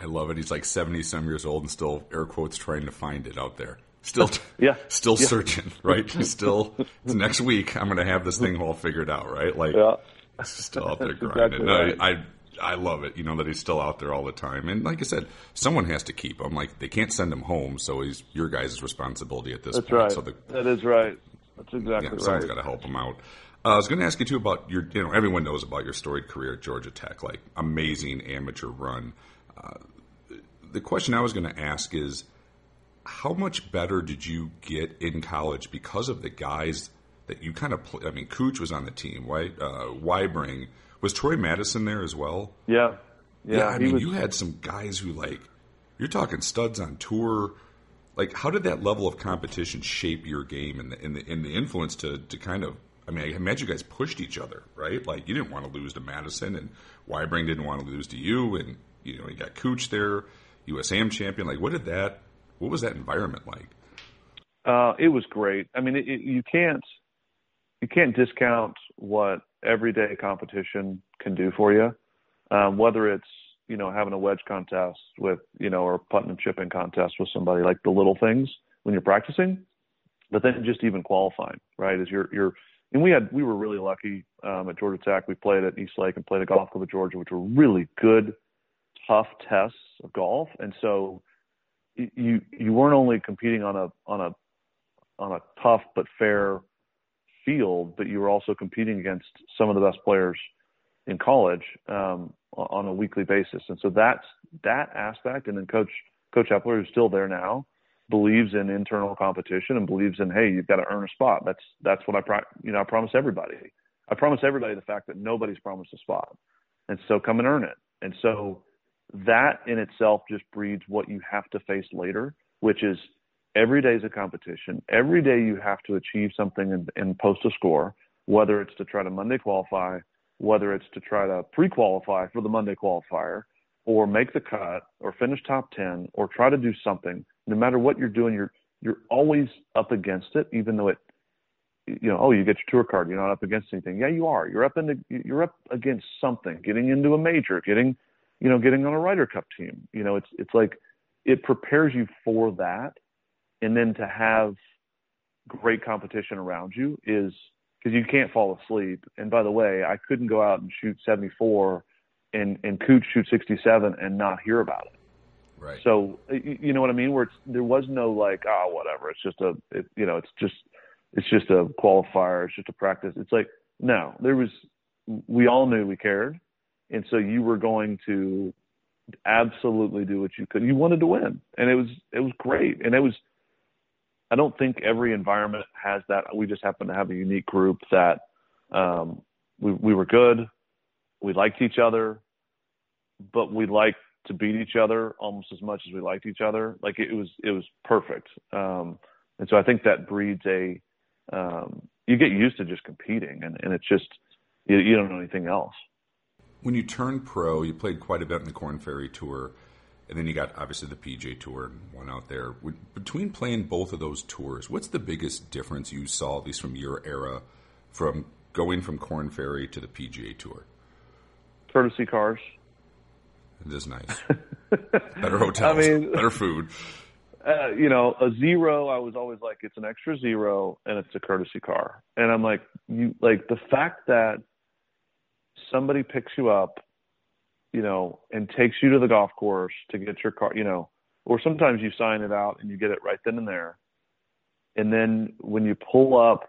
I love it. He's like seventy some years old and still air quotes trying to find it out there. Still, [laughs] yeah, still yeah. searching, right? [laughs] still, next week I'm going to have this thing all figured out, right? Like, yeah. Still out there [laughs] grinding. Exactly right. I, I, I love it. You know that he's still out there all the time, and like I said, someone has to keep him. Like they can't send him home, so he's your guys' responsibility at this That's point. Right. So the, that is right. That's exactly yeah, right. Someone's got to help him out. Uh, I was going to ask you too about your, you know, everyone knows about your storied career at Georgia Tech, like amazing amateur run. Uh, the question I was going to ask is, how much better did you get in college because of the guys that you kind of play? I mean, Cooch was on the team, right? Uh, Weibring was Troy Matteson there as well. Yeah, yeah. yeah I mean, was... you had some guys who like you're talking studs on tour. Like, how did that level of competition shape your game and the and the, and the influence to to kind of I mean, I imagine you guys pushed each other, right? Like you didn't want to lose to Matteson, and Weibring didn't want to lose to you, and you know you got Cooch there, USAM champion. Like, what did that? What was that environment like? Uh, it was great. I mean, it, it, you can't you can't discount what everyday competition can do for you. Um, whether it's you know having a wedge contest with you know or putting and chipping contest with somebody, like the little things when you're practicing, but then just even qualifying, right? Is you're you're and we had we were really lucky um, at Georgia Tech. We played at East Lake and played at Golf Club of Georgia, which were really good, tough tests of golf. And so you you weren't only competing on a on a on a tough but fair field, but you were also competing against some of the best players in college um, on a weekly basis. And so that's that aspect. And then Coach Coach Heppler, who's still there now, believes in internal competition and believes in hey you've got to earn a spot that's that's what i pro- you know i promise everybody i promise everybody the fact that nobody's promised a spot and so come and earn it and so that in itself just breeds what you have to face later which is every day is a competition every day you have to achieve something and, and post a score whether it's to try to monday qualify whether it's to try to pre-qualify for the monday qualifier or make the cut or finish top 10 or try to do something no matter what you're doing, you're you're always up against it, even though it, you know, oh, you get your tour card, you're not up against anything. Yeah, you are. You're up into you're up against something, getting into a major, getting, you know, getting on a Ryder Cup team. You know, it's it's like it prepares you for that, and then to have great competition around you is because you can't fall asleep. And by the way, I couldn't go out and shoot 74 and and Cooch shoot 67 and not hear about it. Right. So you know what I mean? Where it's, there was no like, oh, whatever. It's just a, it, you know, it's just, it's just a qualifier. It's just a practice. It's like, no, there was, we all knew we cared, and so you were going to absolutely do what you could. You wanted to win, and it was, it was great, and it was. I don't think every environment has that. We just happen to have a unique group that um, we we were good. We liked each other, but we liked to beat each other almost as much as we liked each other. Like it was it was perfect. Um, and so I think that breeds a um, you get used to just competing, and, and it's just you, you don't know anything else. When you turned pro, you played quite a bit in the Korn Ferry Tour, and then you got obviously the PGA Tour and one out there. Between playing both of those tours, what's the biggest difference you saw, at least from your era, from going from Korn Ferry to the PGA Tour? Courtesy cars. It is nice. [laughs] better hotels, I mean, better food. Uh, you know, a zero, I was always like, it's an extra zero and it's a courtesy car. And I'm like, you like the fact that somebody picks you up, you know, and takes you to the golf course to get your car, you know, or sometimes you sign it out and you get it right then and there. And then when you pull up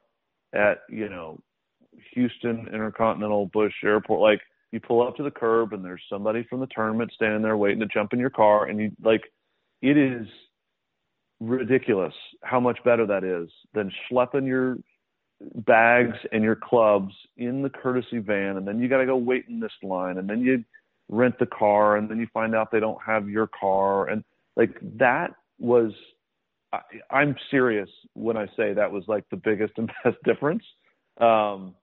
at, you know, Houston Intercontinental Bush Airport, like you pull up to the curb and there's somebody from the tournament standing there waiting to jump in your car and you like it is ridiculous how much better that is than schlepping your bags and your clubs in the courtesy van and then you got to go wait in this line and then you rent the car and then you find out they don't have your car and like that was I, I'm serious when I say that was like the biggest and [laughs] best difference um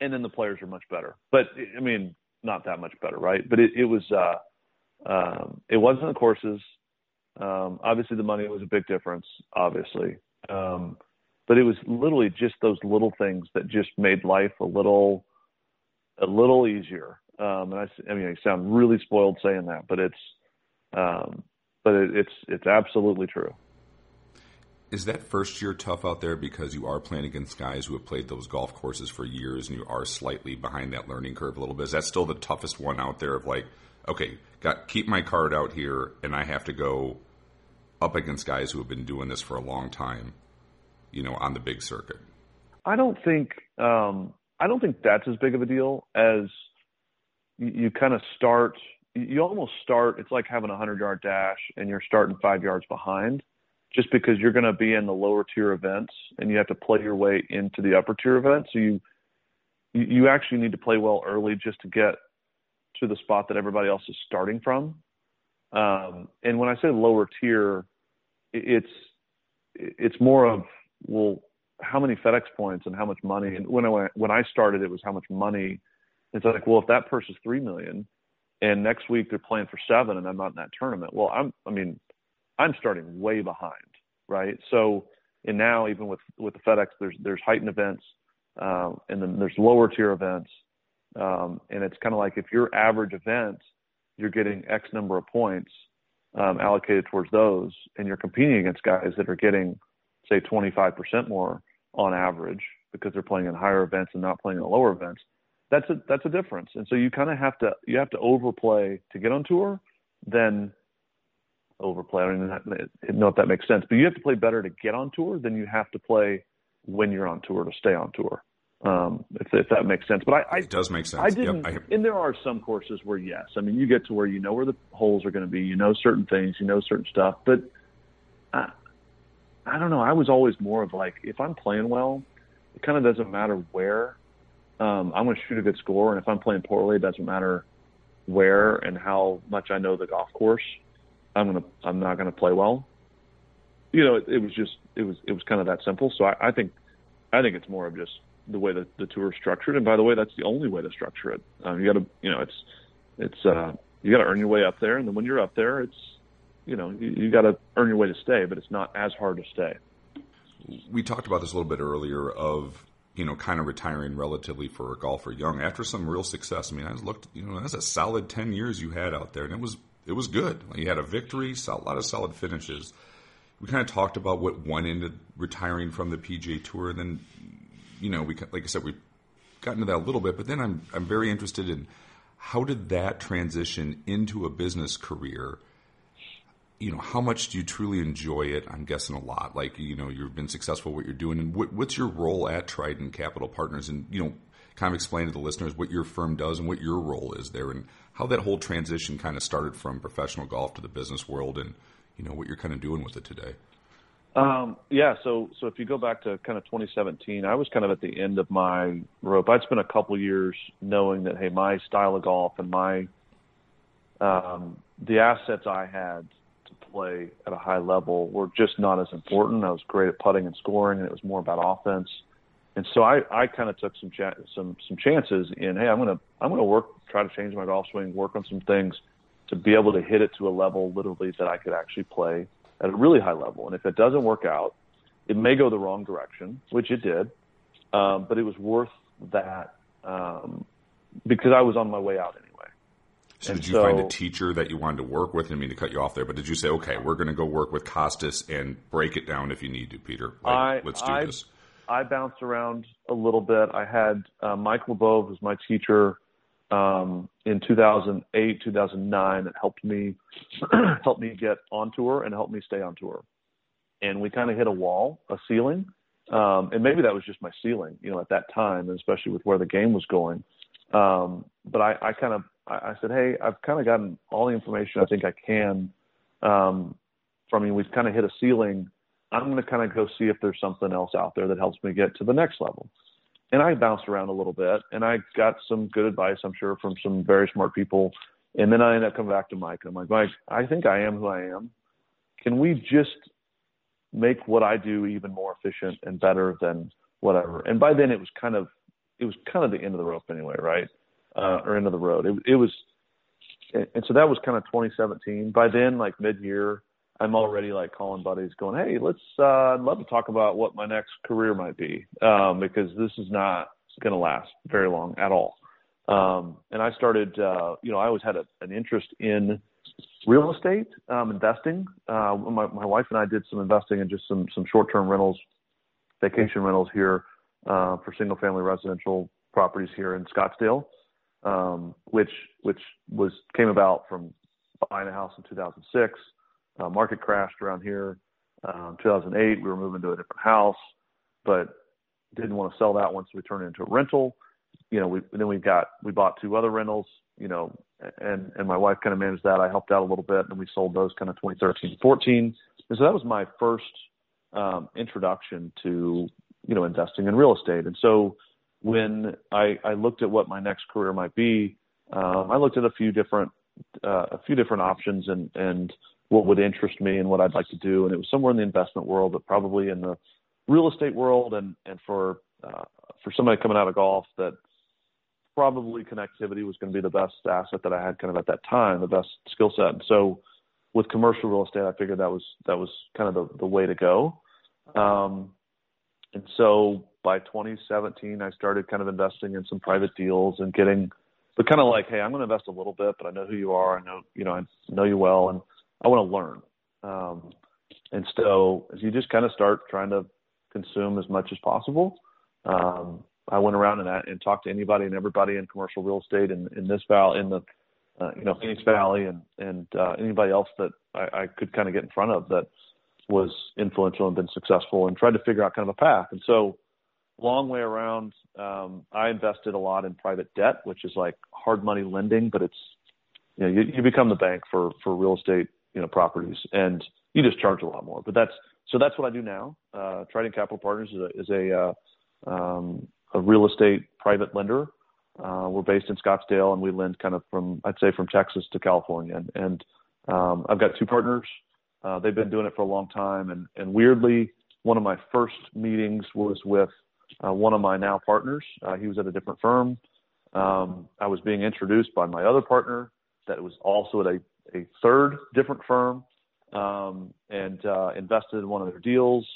and then the players are much better. But I mean, not that much better, right? But it, it was uh, um, it wasn't the courses. Um, obviously, the money was a big difference, obviously, um, but it was literally just those little things that just made life a little a little easier. Um, and I, I mean, I sound really spoiled saying that, but it's um, but it, it's it's absolutely true is that first year tough out there because you are playing against guys who have played those golf courses for years and you are slightly behind that learning curve a little bit? Is that still the toughest one out there of like, okay, got keep my card out here and I have to go up against guys who have been doing this for a long time, you know, on the big circuit? I don't think um, I don't think that's as big of a deal as you, you kind of start. You almost start. It's like having a hundred yard dash and you're starting five yards behind just because you're going to be in the lower tier events and you have to play your way into the upper tier events. So you you actually need to play well early just to get to the spot that everybody else is starting from. Um, and when I say lower tier, it's it's more of well, how many FedEx points and how much money. And when I when I started, it was how much money. It's like, well, if that person's three million, and next week they're playing for seven, and I'm not in that tournament. Well, I'm I mean, I'm starting way behind, right? So, and now even with with the FedEx, there's there's heightened events, um, and then there's lower tier events, um, and it's kind of like if your average event, you're getting X number of points um, allocated towards those, and you're competing against guys that are getting, say, 25% more on average because they're playing in higher events and not playing in lower events. That's a that's a difference, and so you kind of have to you have to overplay to get on tour, then overplay. I don't know if that makes sense, but you have to play better to get on tour than you have to play when you're on tour to stay on tour. Um, if, if that makes sense, but I, I it does make sense. I didn't, yep, I, and there are some courses where yes, I mean you get to where you know where the holes are going to be, you know certain things, you know certain stuff, but I, I don't know. I was always more of like if I'm playing well, it kind of doesn't matter where. Um, I'm going to shoot a good score, and if I'm playing poorly, it doesn't matter where and how much I know the golf course. I'm gonna I'm not gonna play well. You know, it, it was just it was it was kind of that simple. So I, I think I think it's more of just the way that the tour is structured. And by the way, that's the only way to structure it. Um, you got to you know it's it's uh, you got to earn your way up there, and then when you're up there, it's you know you, you got to earn your way to stay, but it's not as hard to stay. We talked about this a little bit earlier of you know, kind of retiring relatively for a golfer young after some real success. I mean, I looked, you know, that's a solid 10 years you had out there, and it was it was good. You had a victory, a lot of solid finishes. We kind of talked about what went into retiring from the PGA Tour. And then you know, we like I said, we got into that a little bit, but then I'm I'm very interested in how did that transition into a business career? You know, how much do you truly enjoy it? I'm guessing a lot. Like, you know, you've been successful what you're doing, and what, what's your role at Trident Capital Partners? And you know, kind of explain to the listeners what your firm does and what your role is there, and how that whole transition kind of started from professional golf to the business world, and you know what you're kind of doing with it today. Um, yeah, so so if you go back to kind of 2017, I was kind of at the end of my rope. I'd spent a couple years knowing that hey, my style of golf and my um, the assets I had to play at a high level were just not as important. I was great at putting and scoring, and it was more about offense. And so I, I kind of took some cha- some some chances in hey, I'm gonna I'm gonna work, try to change my golf swing, work on some things to be able to hit it to a level literally that I could actually play at a really high level. And if it doesn't work out, it may go the wrong direction, which it did, um, but it was worth that um, because I was on my way out anyway. So And did you so- find a teacher that you wanted to work with? I mean to cut you off there, but did you say, okay, we're going to go work with Kostis and break it down if you need to, Peter? Like, I- let's do I- this. I bounced around a little bit. I had uh, Mike LaBauve was my teacher um, in 2008, 2009. That helped me [clears throat] helped me get on tour and helped me stay on tour. And we kind of hit a wall, a ceiling, um, and maybe that was just my ceiling, you know, at that time, and especially with where the game was going. Um, but I, I kind of I, said, hey, I've kind of gotten all the information I think I can um, from you. We've kind of hit a ceiling. I'm going to kind of go see if there's something else out there that helps me get to the next level. And I bounced around a little bit and I got some good advice, I'm sure, from some very smart people. And then I ended up coming back to Mike. I'm like, Mike, I think I am who I am. Can we just make what I do even more efficient and better than whatever? And by then it was kind of, it was kind of the end of the rope anyway, right? Uh, or end of the road. It, it was, and so that was kind of 2017. By then, like mid-year, I'm already like calling buddies, going, "Hey, let's. Uh, I'd love to talk about what my next career might be, um, because this is not going to last very long at all." Um, and I started, uh, you know, I always had a, an interest in real estate um, investing. Uh, my, my wife and I did some investing in just some some short-term rentals, vacation rentals here uh, for single-family residential properties here in Scottsdale, um, which which was came about from buying a house in 2006. Uh, market crashed around here. Um, 2008, we were moving to a different house, but didn't want to sell that one, so we turned it into a rental. You know, we then we got we bought two other rentals. You know, and and my wife kind of managed that. I helped out a little bit, and we sold those kind of 2013, 14. And so that was my first um, introduction to you know investing in real estate. And so when I, I looked at what my next career might be, um, I looked at a few different uh, a few different options and and what would interest me and what I'd like to do. And it was somewhere in the investment world, but probably in the real estate world. And and for uh, for somebody coming out of golf, that probably connectivity was going to be the best asset that I had kind of at that time, the best skill set. And so with commercial real estate, I figured that was that was kind of the, the way to go. Um, and so by 2017, I started kind of investing in some private deals and getting, but kind of like, hey, I'm going to invest a little bit, but I know who you are. I know, you know, I know you well, and I want to learn. Um, and so as you just kind of start trying to consume as much as possible, um, I went around and, and talked to anybody and everybody in commercial real estate in, in this valley, in the, uh, you know, Phoenix Valley and, and uh, anybody else that I, I could kind of get in front of that was influential and been successful and tried to figure out kind of a path. And so long way around, um, I invested a lot in private debt, which is like hard money lending, but it's, you know, you, you become the bank for, for real estate, you know, properties and you just charge a lot more, but that's, so that's what I do now. Uh, Trident Capital Partners is a, is a, uh, um, a real estate private lender. Uh, we're based in Scottsdale and we lend kind of from, I'd say from Texas to California. And, and um, I've got two partners. Uh, they've been doing it for a long time. And, and weirdly, one of my first meetings was with uh, one of my now partners. Uh, he was at a different firm. Um, I was being introduced by my other partner that was also at a, a third different firm um, and uh, invested in one of their deals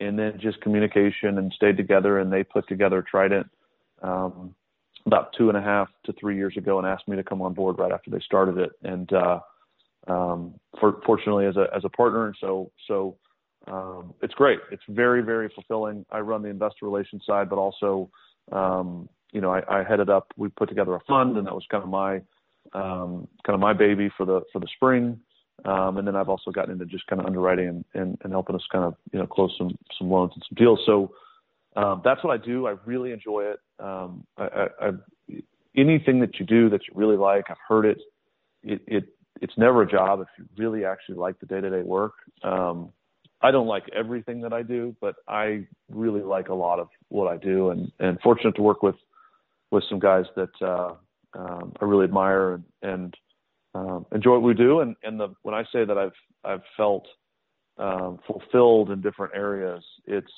and then just communication and stayed together and they put together Trident um, about two and a half to three years ago and asked me to come on board right after they started it and uh, um, for, fortunately as a as a partner and so so um, it's great. It's very, very fulfilling. I run the investor relations side, but also, um, you know, I, I headed up. We put together a fund, and that was kind of my um, kind of my baby for the for the spring. Um, and then I've also gotten into just kind of underwriting and, and, and helping us kind of you know close some some loans and some deals. So um, that's what I do. I really enjoy it. Um, I, I, I, anything that you do that you really like, I've heard it. It, it it's never a job if you really actually like the day to day work. Um, I don't like everything that I do, but I really like a lot of what I do, and and fortunate to work with with some guys that uh, um, I really admire and, and um, enjoy what we do. And and the when I say that I've I've felt um, fulfilled in different areas, it's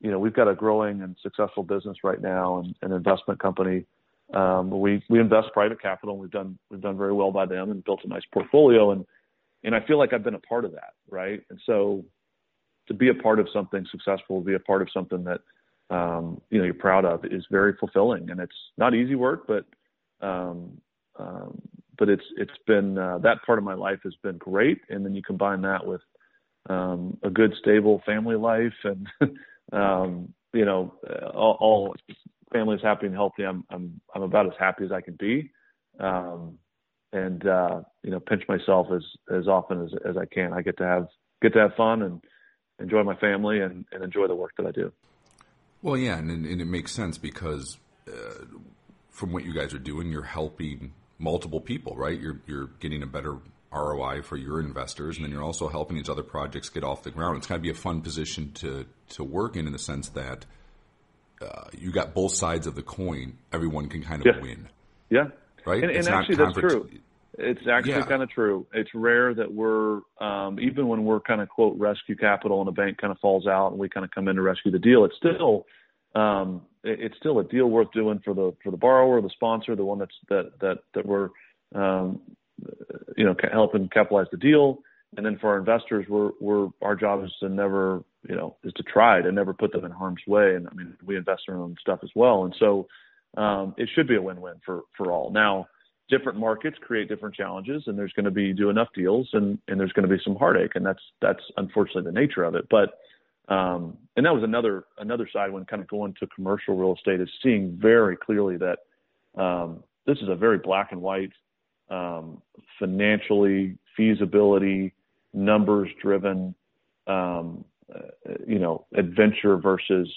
you know we've got a growing and successful business right now, and an investment company. Um, we we invest private capital. And we've done we've done very well by them and built a nice portfolio. And and I feel like I've been a part of that, right? And so to be a part of something successful, be a part of something that um, you know you're proud of, is very fulfilling. And it's not easy work, but um, um, but it's it's been uh, that part of my life has been great. And then you combine that with um, a good, stable family life, and [laughs] um, you know, all, all family's happy and healthy. I'm I'm I'm about as happy as I can be. Um, and uh, you know, pinch myself as as often as as I can. I get to have get to have fun and enjoy my family and, and enjoy the work that I do. Well, yeah, and, and it makes sense because uh, from what you guys are doing, you're helping multiple people, right? You're you're getting a better ROI for your investors, and then you're also helping these other projects get off the ground. It's got to be a fun position to to work in, in the sense that uh, you got both sides of the coin. Everyone can kind of yeah. win. Yeah. Right. And, and actually, that's true. It's actually yeah. kind of true. It's rare that we're um, even when we're kind of quote rescue capital and a bank kind of falls out and we kind of come in to rescue the deal. It's still um, it's still a deal worth doing for the for the borrower, the sponsor, the one that's that that that we're um, you know helping capitalize the deal, and then for our investors, we're we're our job is to never you know is to try to never put them in harm's way, and I mean we invest in our own stuff as well, and so um, it should be a win-win for for all. Now different markets create different challenges and there's going to be do enough deals and and there's going to be some heartache and that's that's unfortunately the nature of it. But um and that was another another side when kind of going to commercial real estate is seeing very clearly that um this is a very black and white um financially feasibility numbers driven um uh, you know adventure versus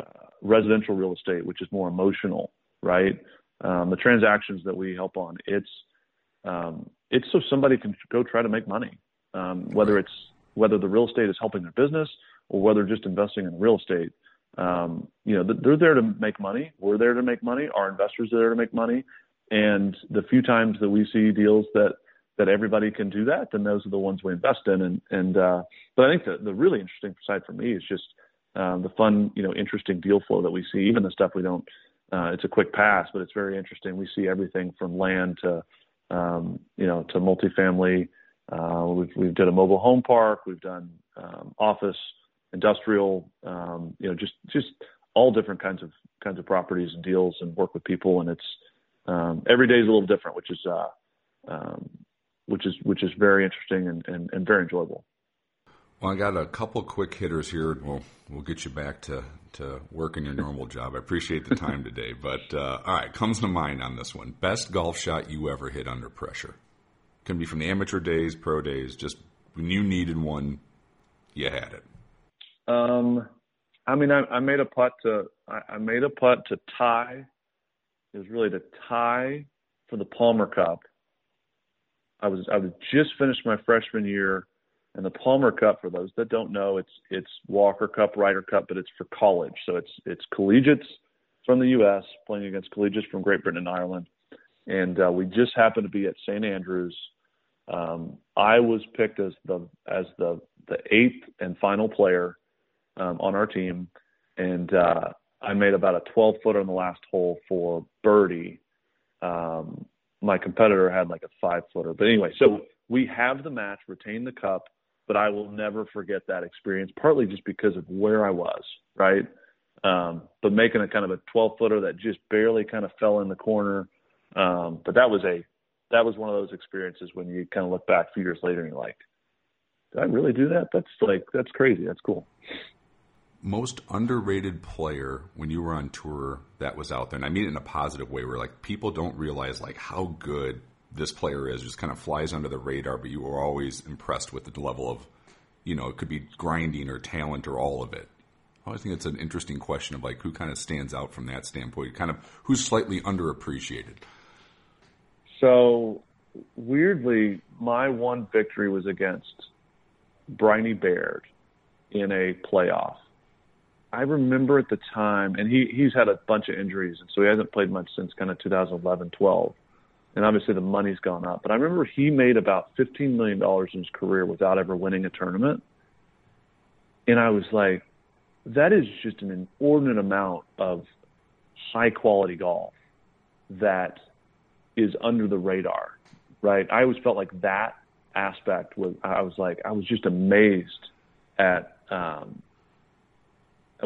uh, residential real estate which is more emotional right um, the transactions that we help on, it's um, it's so somebody can go try to make money, um, whether it's whether the real estate is helping their business or whether just investing in real estate. Um, you know, they're there to make money. We're there to make money. Our investors are there to make money. And the few times that we see deals that that everybody can do that, then those are the ones we invest in. And and uh, but I think the the really interesting side for me is just um, the fun, you know, interesting deal flow that we see, even the stuff we don't uh, it's a quick pass, but it's very interesting. We see everything from land to um, you know to multifamily. Uh, we've we've done a mobile home park. We've done um, office, industrial. Um, you know, just just all different kinds of kinds of properties and deals, and work with people. And it's um, every day is a little different, which is uh, um, which is which is very interesting and, and, and very enjoyable. Well, I got a couple quick hitters here. We'll we'll get you back to to working your normal job. I appreciate the time today, but uh, all right, comes to mind on this one. Best golf shot you ever hit under pressure? Can be from the amateur days, pro days. Just when you needed one, you had it. Um, I mean, I, I made a putt to I, I made a putt to tie. It was really to tie for the Palmer Cup. I was I was just finished my freshman year and the Palmer Cup, for those that don't know, it's it's Walker Cup, Ryder Cup, but it's for college. So it's it's collegiates from the U.S. playing against collegiates from Great Britain and Ireland. And uh, we just happened to be at St. Andrews. Um, I was picked as the as the the eighth and final player um, on our team, and uh, I made about a 12 footer on the last hole for birdie. Um, my competitor had like a five footer, but anyway, so we have the match, retain the cup but I will never forget that experience, partly just because of where I was, right? Um, but making a kind of a 12 footer that just barely kind of fell in the corner. Um, but that was a, that was one of those experiences when you kind of look back a few years later and you're like, did I really do that? That's like that's crazy. That's cool. Most underrated player when you were on tour that was out there, and I mean it in a positive way, where like people don't realize like how good this player is, just kind of flies under the radar, but you were always impressed with the level of, you know, it could be grinding or talent or all of it. I always think it's an interesting question of like who kind of stands out from that standpoint, kind of who's slightly underappreciated. So weirdly, my one victory was against Briny Baird in a playoff. I remember at the time, and he he's had a bunch of injuries, and so he hasn't played much since kind of 2011, 12. And obviously the money's gone up. But I remember he made about $15 million in his career without ever winning a tournament. And I was like, that is just an inordinate amount of high quality golf that is under the radar, right? I always felt like that aspect was, I was like, I was just amazed at, um,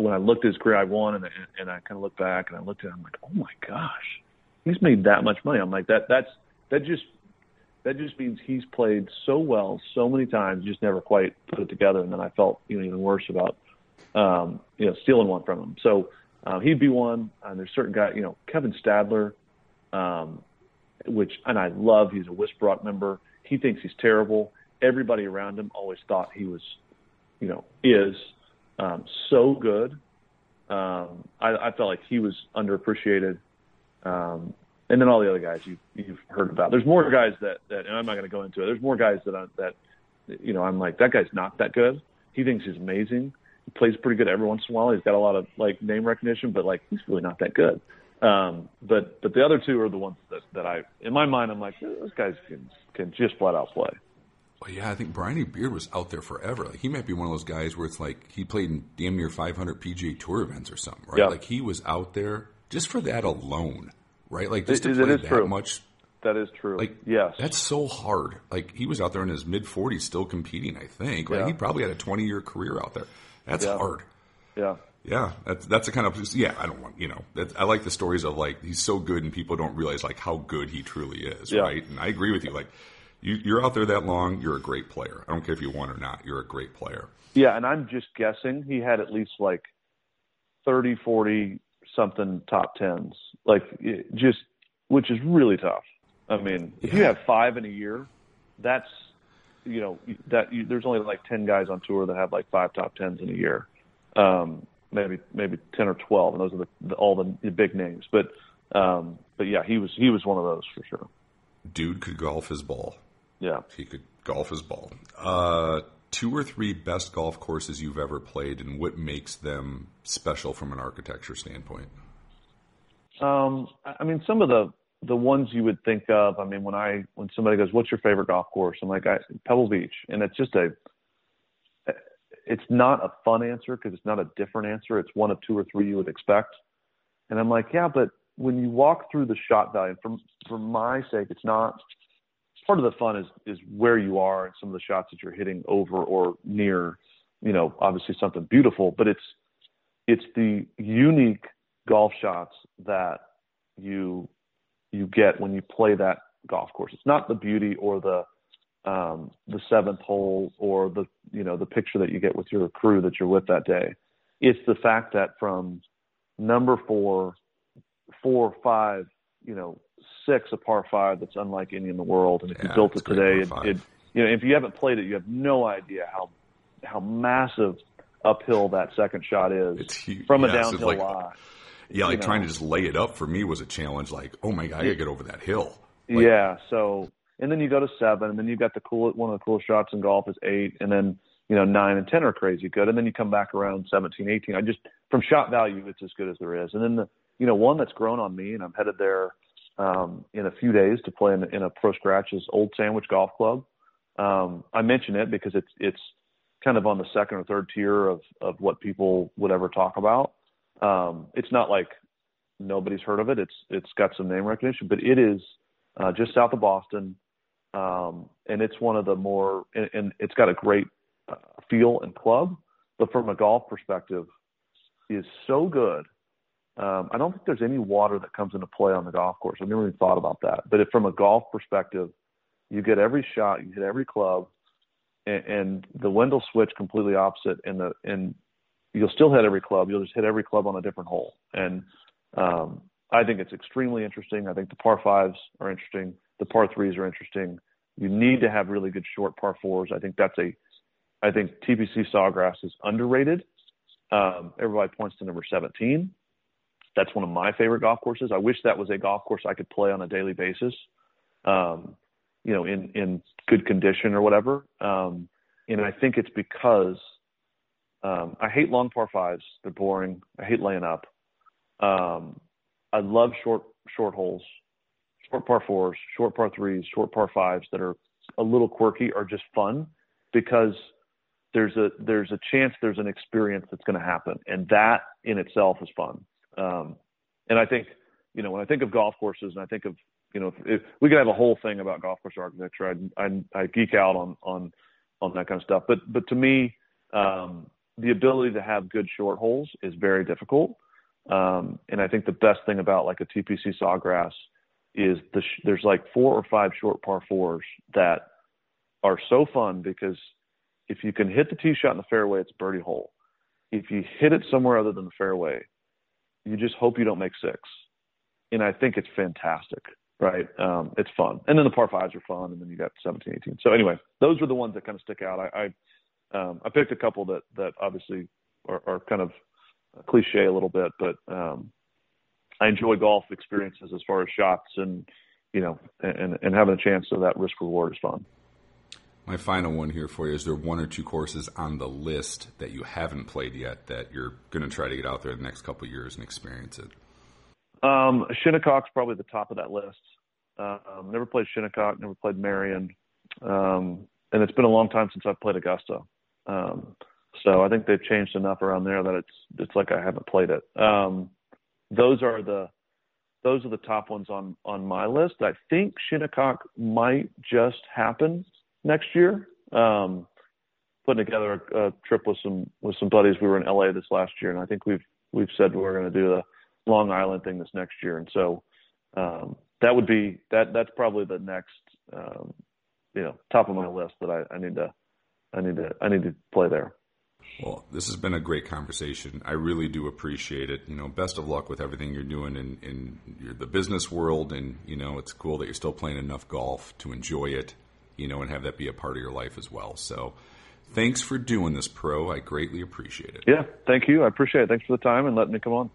when I looked at his career, I won and, and I kind of looked back and I looked at it, I'm like, oh my gosh, he's made that much money. I'm like, that, that's, that just, that just means he's played so well so many times, just never quite put it together. And then I felt, you know, even worse about, um, you know, stealing one from him. So uh, he'd be one. And there's certain guys, you know, Kevin Stadler, um, which, and I love, he's a WSBROC member. He thinks he's terrible. Everybody around him always thought he was, you know, is um, so good. Um, I, I felt like he was underappreciated. Um, and then all the other guys you, you've heard about. There's more guys that, that and I'm not going to go into it. There's more guys that I, that, you know, I'm like, that guy's not that good. He thinks he's amazing. He plays pretty good every once in a while. He's got a lot of like name recognition, but like he's really not that good. Um, but but the other two are the ones that that I in my mind I'm like those guys can can just flat out play. Well, yeah, I think Briny Baird was out there forever. Like he might be one of those guys where it's like he played in damn near 500 PGA Tour events or something, right? Yeah. Like he was out there just for that alone, right? Like just It- to it play that true. much. That is true. Like yes, that's so hard. Like he was out there in his mid 40s still competing. I think. Right? Yeah. He probably had a 20 year career out there. That's Yeah. hard. yeah. Yeah, that's that's the kind of yeah. I don't want you know. I like the stories of like he's so good and people don't realize like how good he truly is, Yeah. right? And I agree with you. Like you, you're out there that long, you're a great player. I don't care if you won or not. You're a great player. Yeah, and I'm just guessing he had at least like 30, 40 something top tens, like just which is really tough. I mean, if you have five in a year, that's you know that you, there's only like ten guys on tour that have like five top tens in a year, um, maybe maybe ten or twelve, and those are the, the all the, the big names. But um, but yeah, he was he was one of those for sure. Dude could golf his ball. Yeah. He could golf his ball. Uh, two or three best golf courses you've ever played, and what makes them special from an architecture standpoint? Um, I mean, some of the the ones you would think of. I mean, when I when somebody goes, "What's your favorite golf course?" I'm like, I, Pebble Beach, and it's just a. It's not a fun answer because it's not a different answer. It's one of two or three you would expect, and I'm like, yeah, but when you walk through the shot value, for for my sake, it's not. Part of the fun is is where you are and some of the shots that you're hitting over or near. You know, obviously something beautiful, but it's it's the unique golf shots that you you get when you play that golf course. It's not the beauty or the um, the seventh hole or the you know the picture that you get with your crew that you're with that day. It's the fact that from number four, four, five, you know, six, a par five that's unlike any in the world. And if you built it today, it, it you know if you haven't played it, you have no idea how how massive uphill that second shot is It's huge. from a downhill like- lie. Yeah, like You trying know. to just lay it up for me was a challenge. Like, oh my god, I gotta get over that hill. Like, yeah. So, and then you go to seven, and then you've got the cool one of the coolest shots in golf is eight, and then you know nine and ten are crazy good, and then you come back around 17, 18. I just from shot value, it's as good as there is. And then the you know one that's grown on me, and I'm headed there um, in a few days to play in, in a pro scratch is Old Sandwich Golf Club. Um, I mention it because it's it's kind of on the second or third tier of of what people would ever talk about. Um, it's not like nobody's heard of it. It's it's got some name recognition, but it is uh, just south of Boston, um, and it's one of the more and, and it's got a great uh, feel and club, but from a golf perspective, is so good. Um, I don't think there's any water that comes into play on the golf course. I've never even thought about that. But if from a golf perspective, you get every shot, you hit every club, and, and the Wendell switch completely opposite, and the and you'll still hit every club. You'll just hit every club on a different hole, and um, I think it's extremely interesting. I think the par fives are interesting. The par threes are interesting. You need to have really good short par fours. I think that's a, I think TPC Sawgrass is underrated. Um, everybody points to number 17. That's one of my favorite golf courses. I wish that was a golf course I could play on a daily basis, um, you know, in in good condition or whatever. Um, and I think it's because um, I hate long par fives. They're boring. I hate laying up. Um, I love short short holes, short par fours, short par threes, short par fives that are a little quirky or just fun because there's a there's a chance there's an experience that's going to happen, and that in itself is fun. Um, and I think you know when I think of golf courses and I think of you know if, if we could have a whole thing about golf course architecture, I I, I geek out on on on that kind of stuff. But but to me, um, the ability to have good short holes is very difficult. Um, and I think the best thing about like a TPC Sawgrass is the sh- there's like four or five short par fours that are so fun because if you can hit the tee shot in the fairway, it's birdie hole. If you hit it somewhere other than the fairway, you just hope you don't make six. And I think it's fantastic, right? Um, it's fun. And then the par fives are fun, and then you got 17, 18. So anyway, those were the ones that kind of stick out. I I, um, I picked a couple that that obviously are, are kind of cliche a little bit, but um, I enjoy golf experiences as far as shots and you know and and having a chance of that risk reward is fun. My final one here for you is there one or two courses on the list that you haven't played yet that you're going to try to get out there in the next couple of years and experience it? Um, Shinnecock's probably the top of that list. Um, never played Shinnecock, never played Merion, um, and it's been a long time since I've played Augusta. Um, so I think they've changed enough around there that it's it's like I haven't played it. Um, those are the those are the top ones on on my list. I think Shinnecock might just happen next year. Um, putting together a, a trip with some with some buddies. We were in LA this last year, and I think we've we've said we're going to do the Long Island thing this next year, and so um, that would be that that's probably the next um, you know top of my list that I, I need to I need to I need to play there. Well, this has been a great conversation. I really do appreciate it. You know, best of luck with everything you're doing in, in the business world. And, you know, it's cool that you're still playing enough golf to enjoy it, you know, and have that be a part of your life as well. So thanks for doing this, Pro. I greatly appreciate it. Yeah, thank you. I appreciate it. Thanks for the time and letting me come on.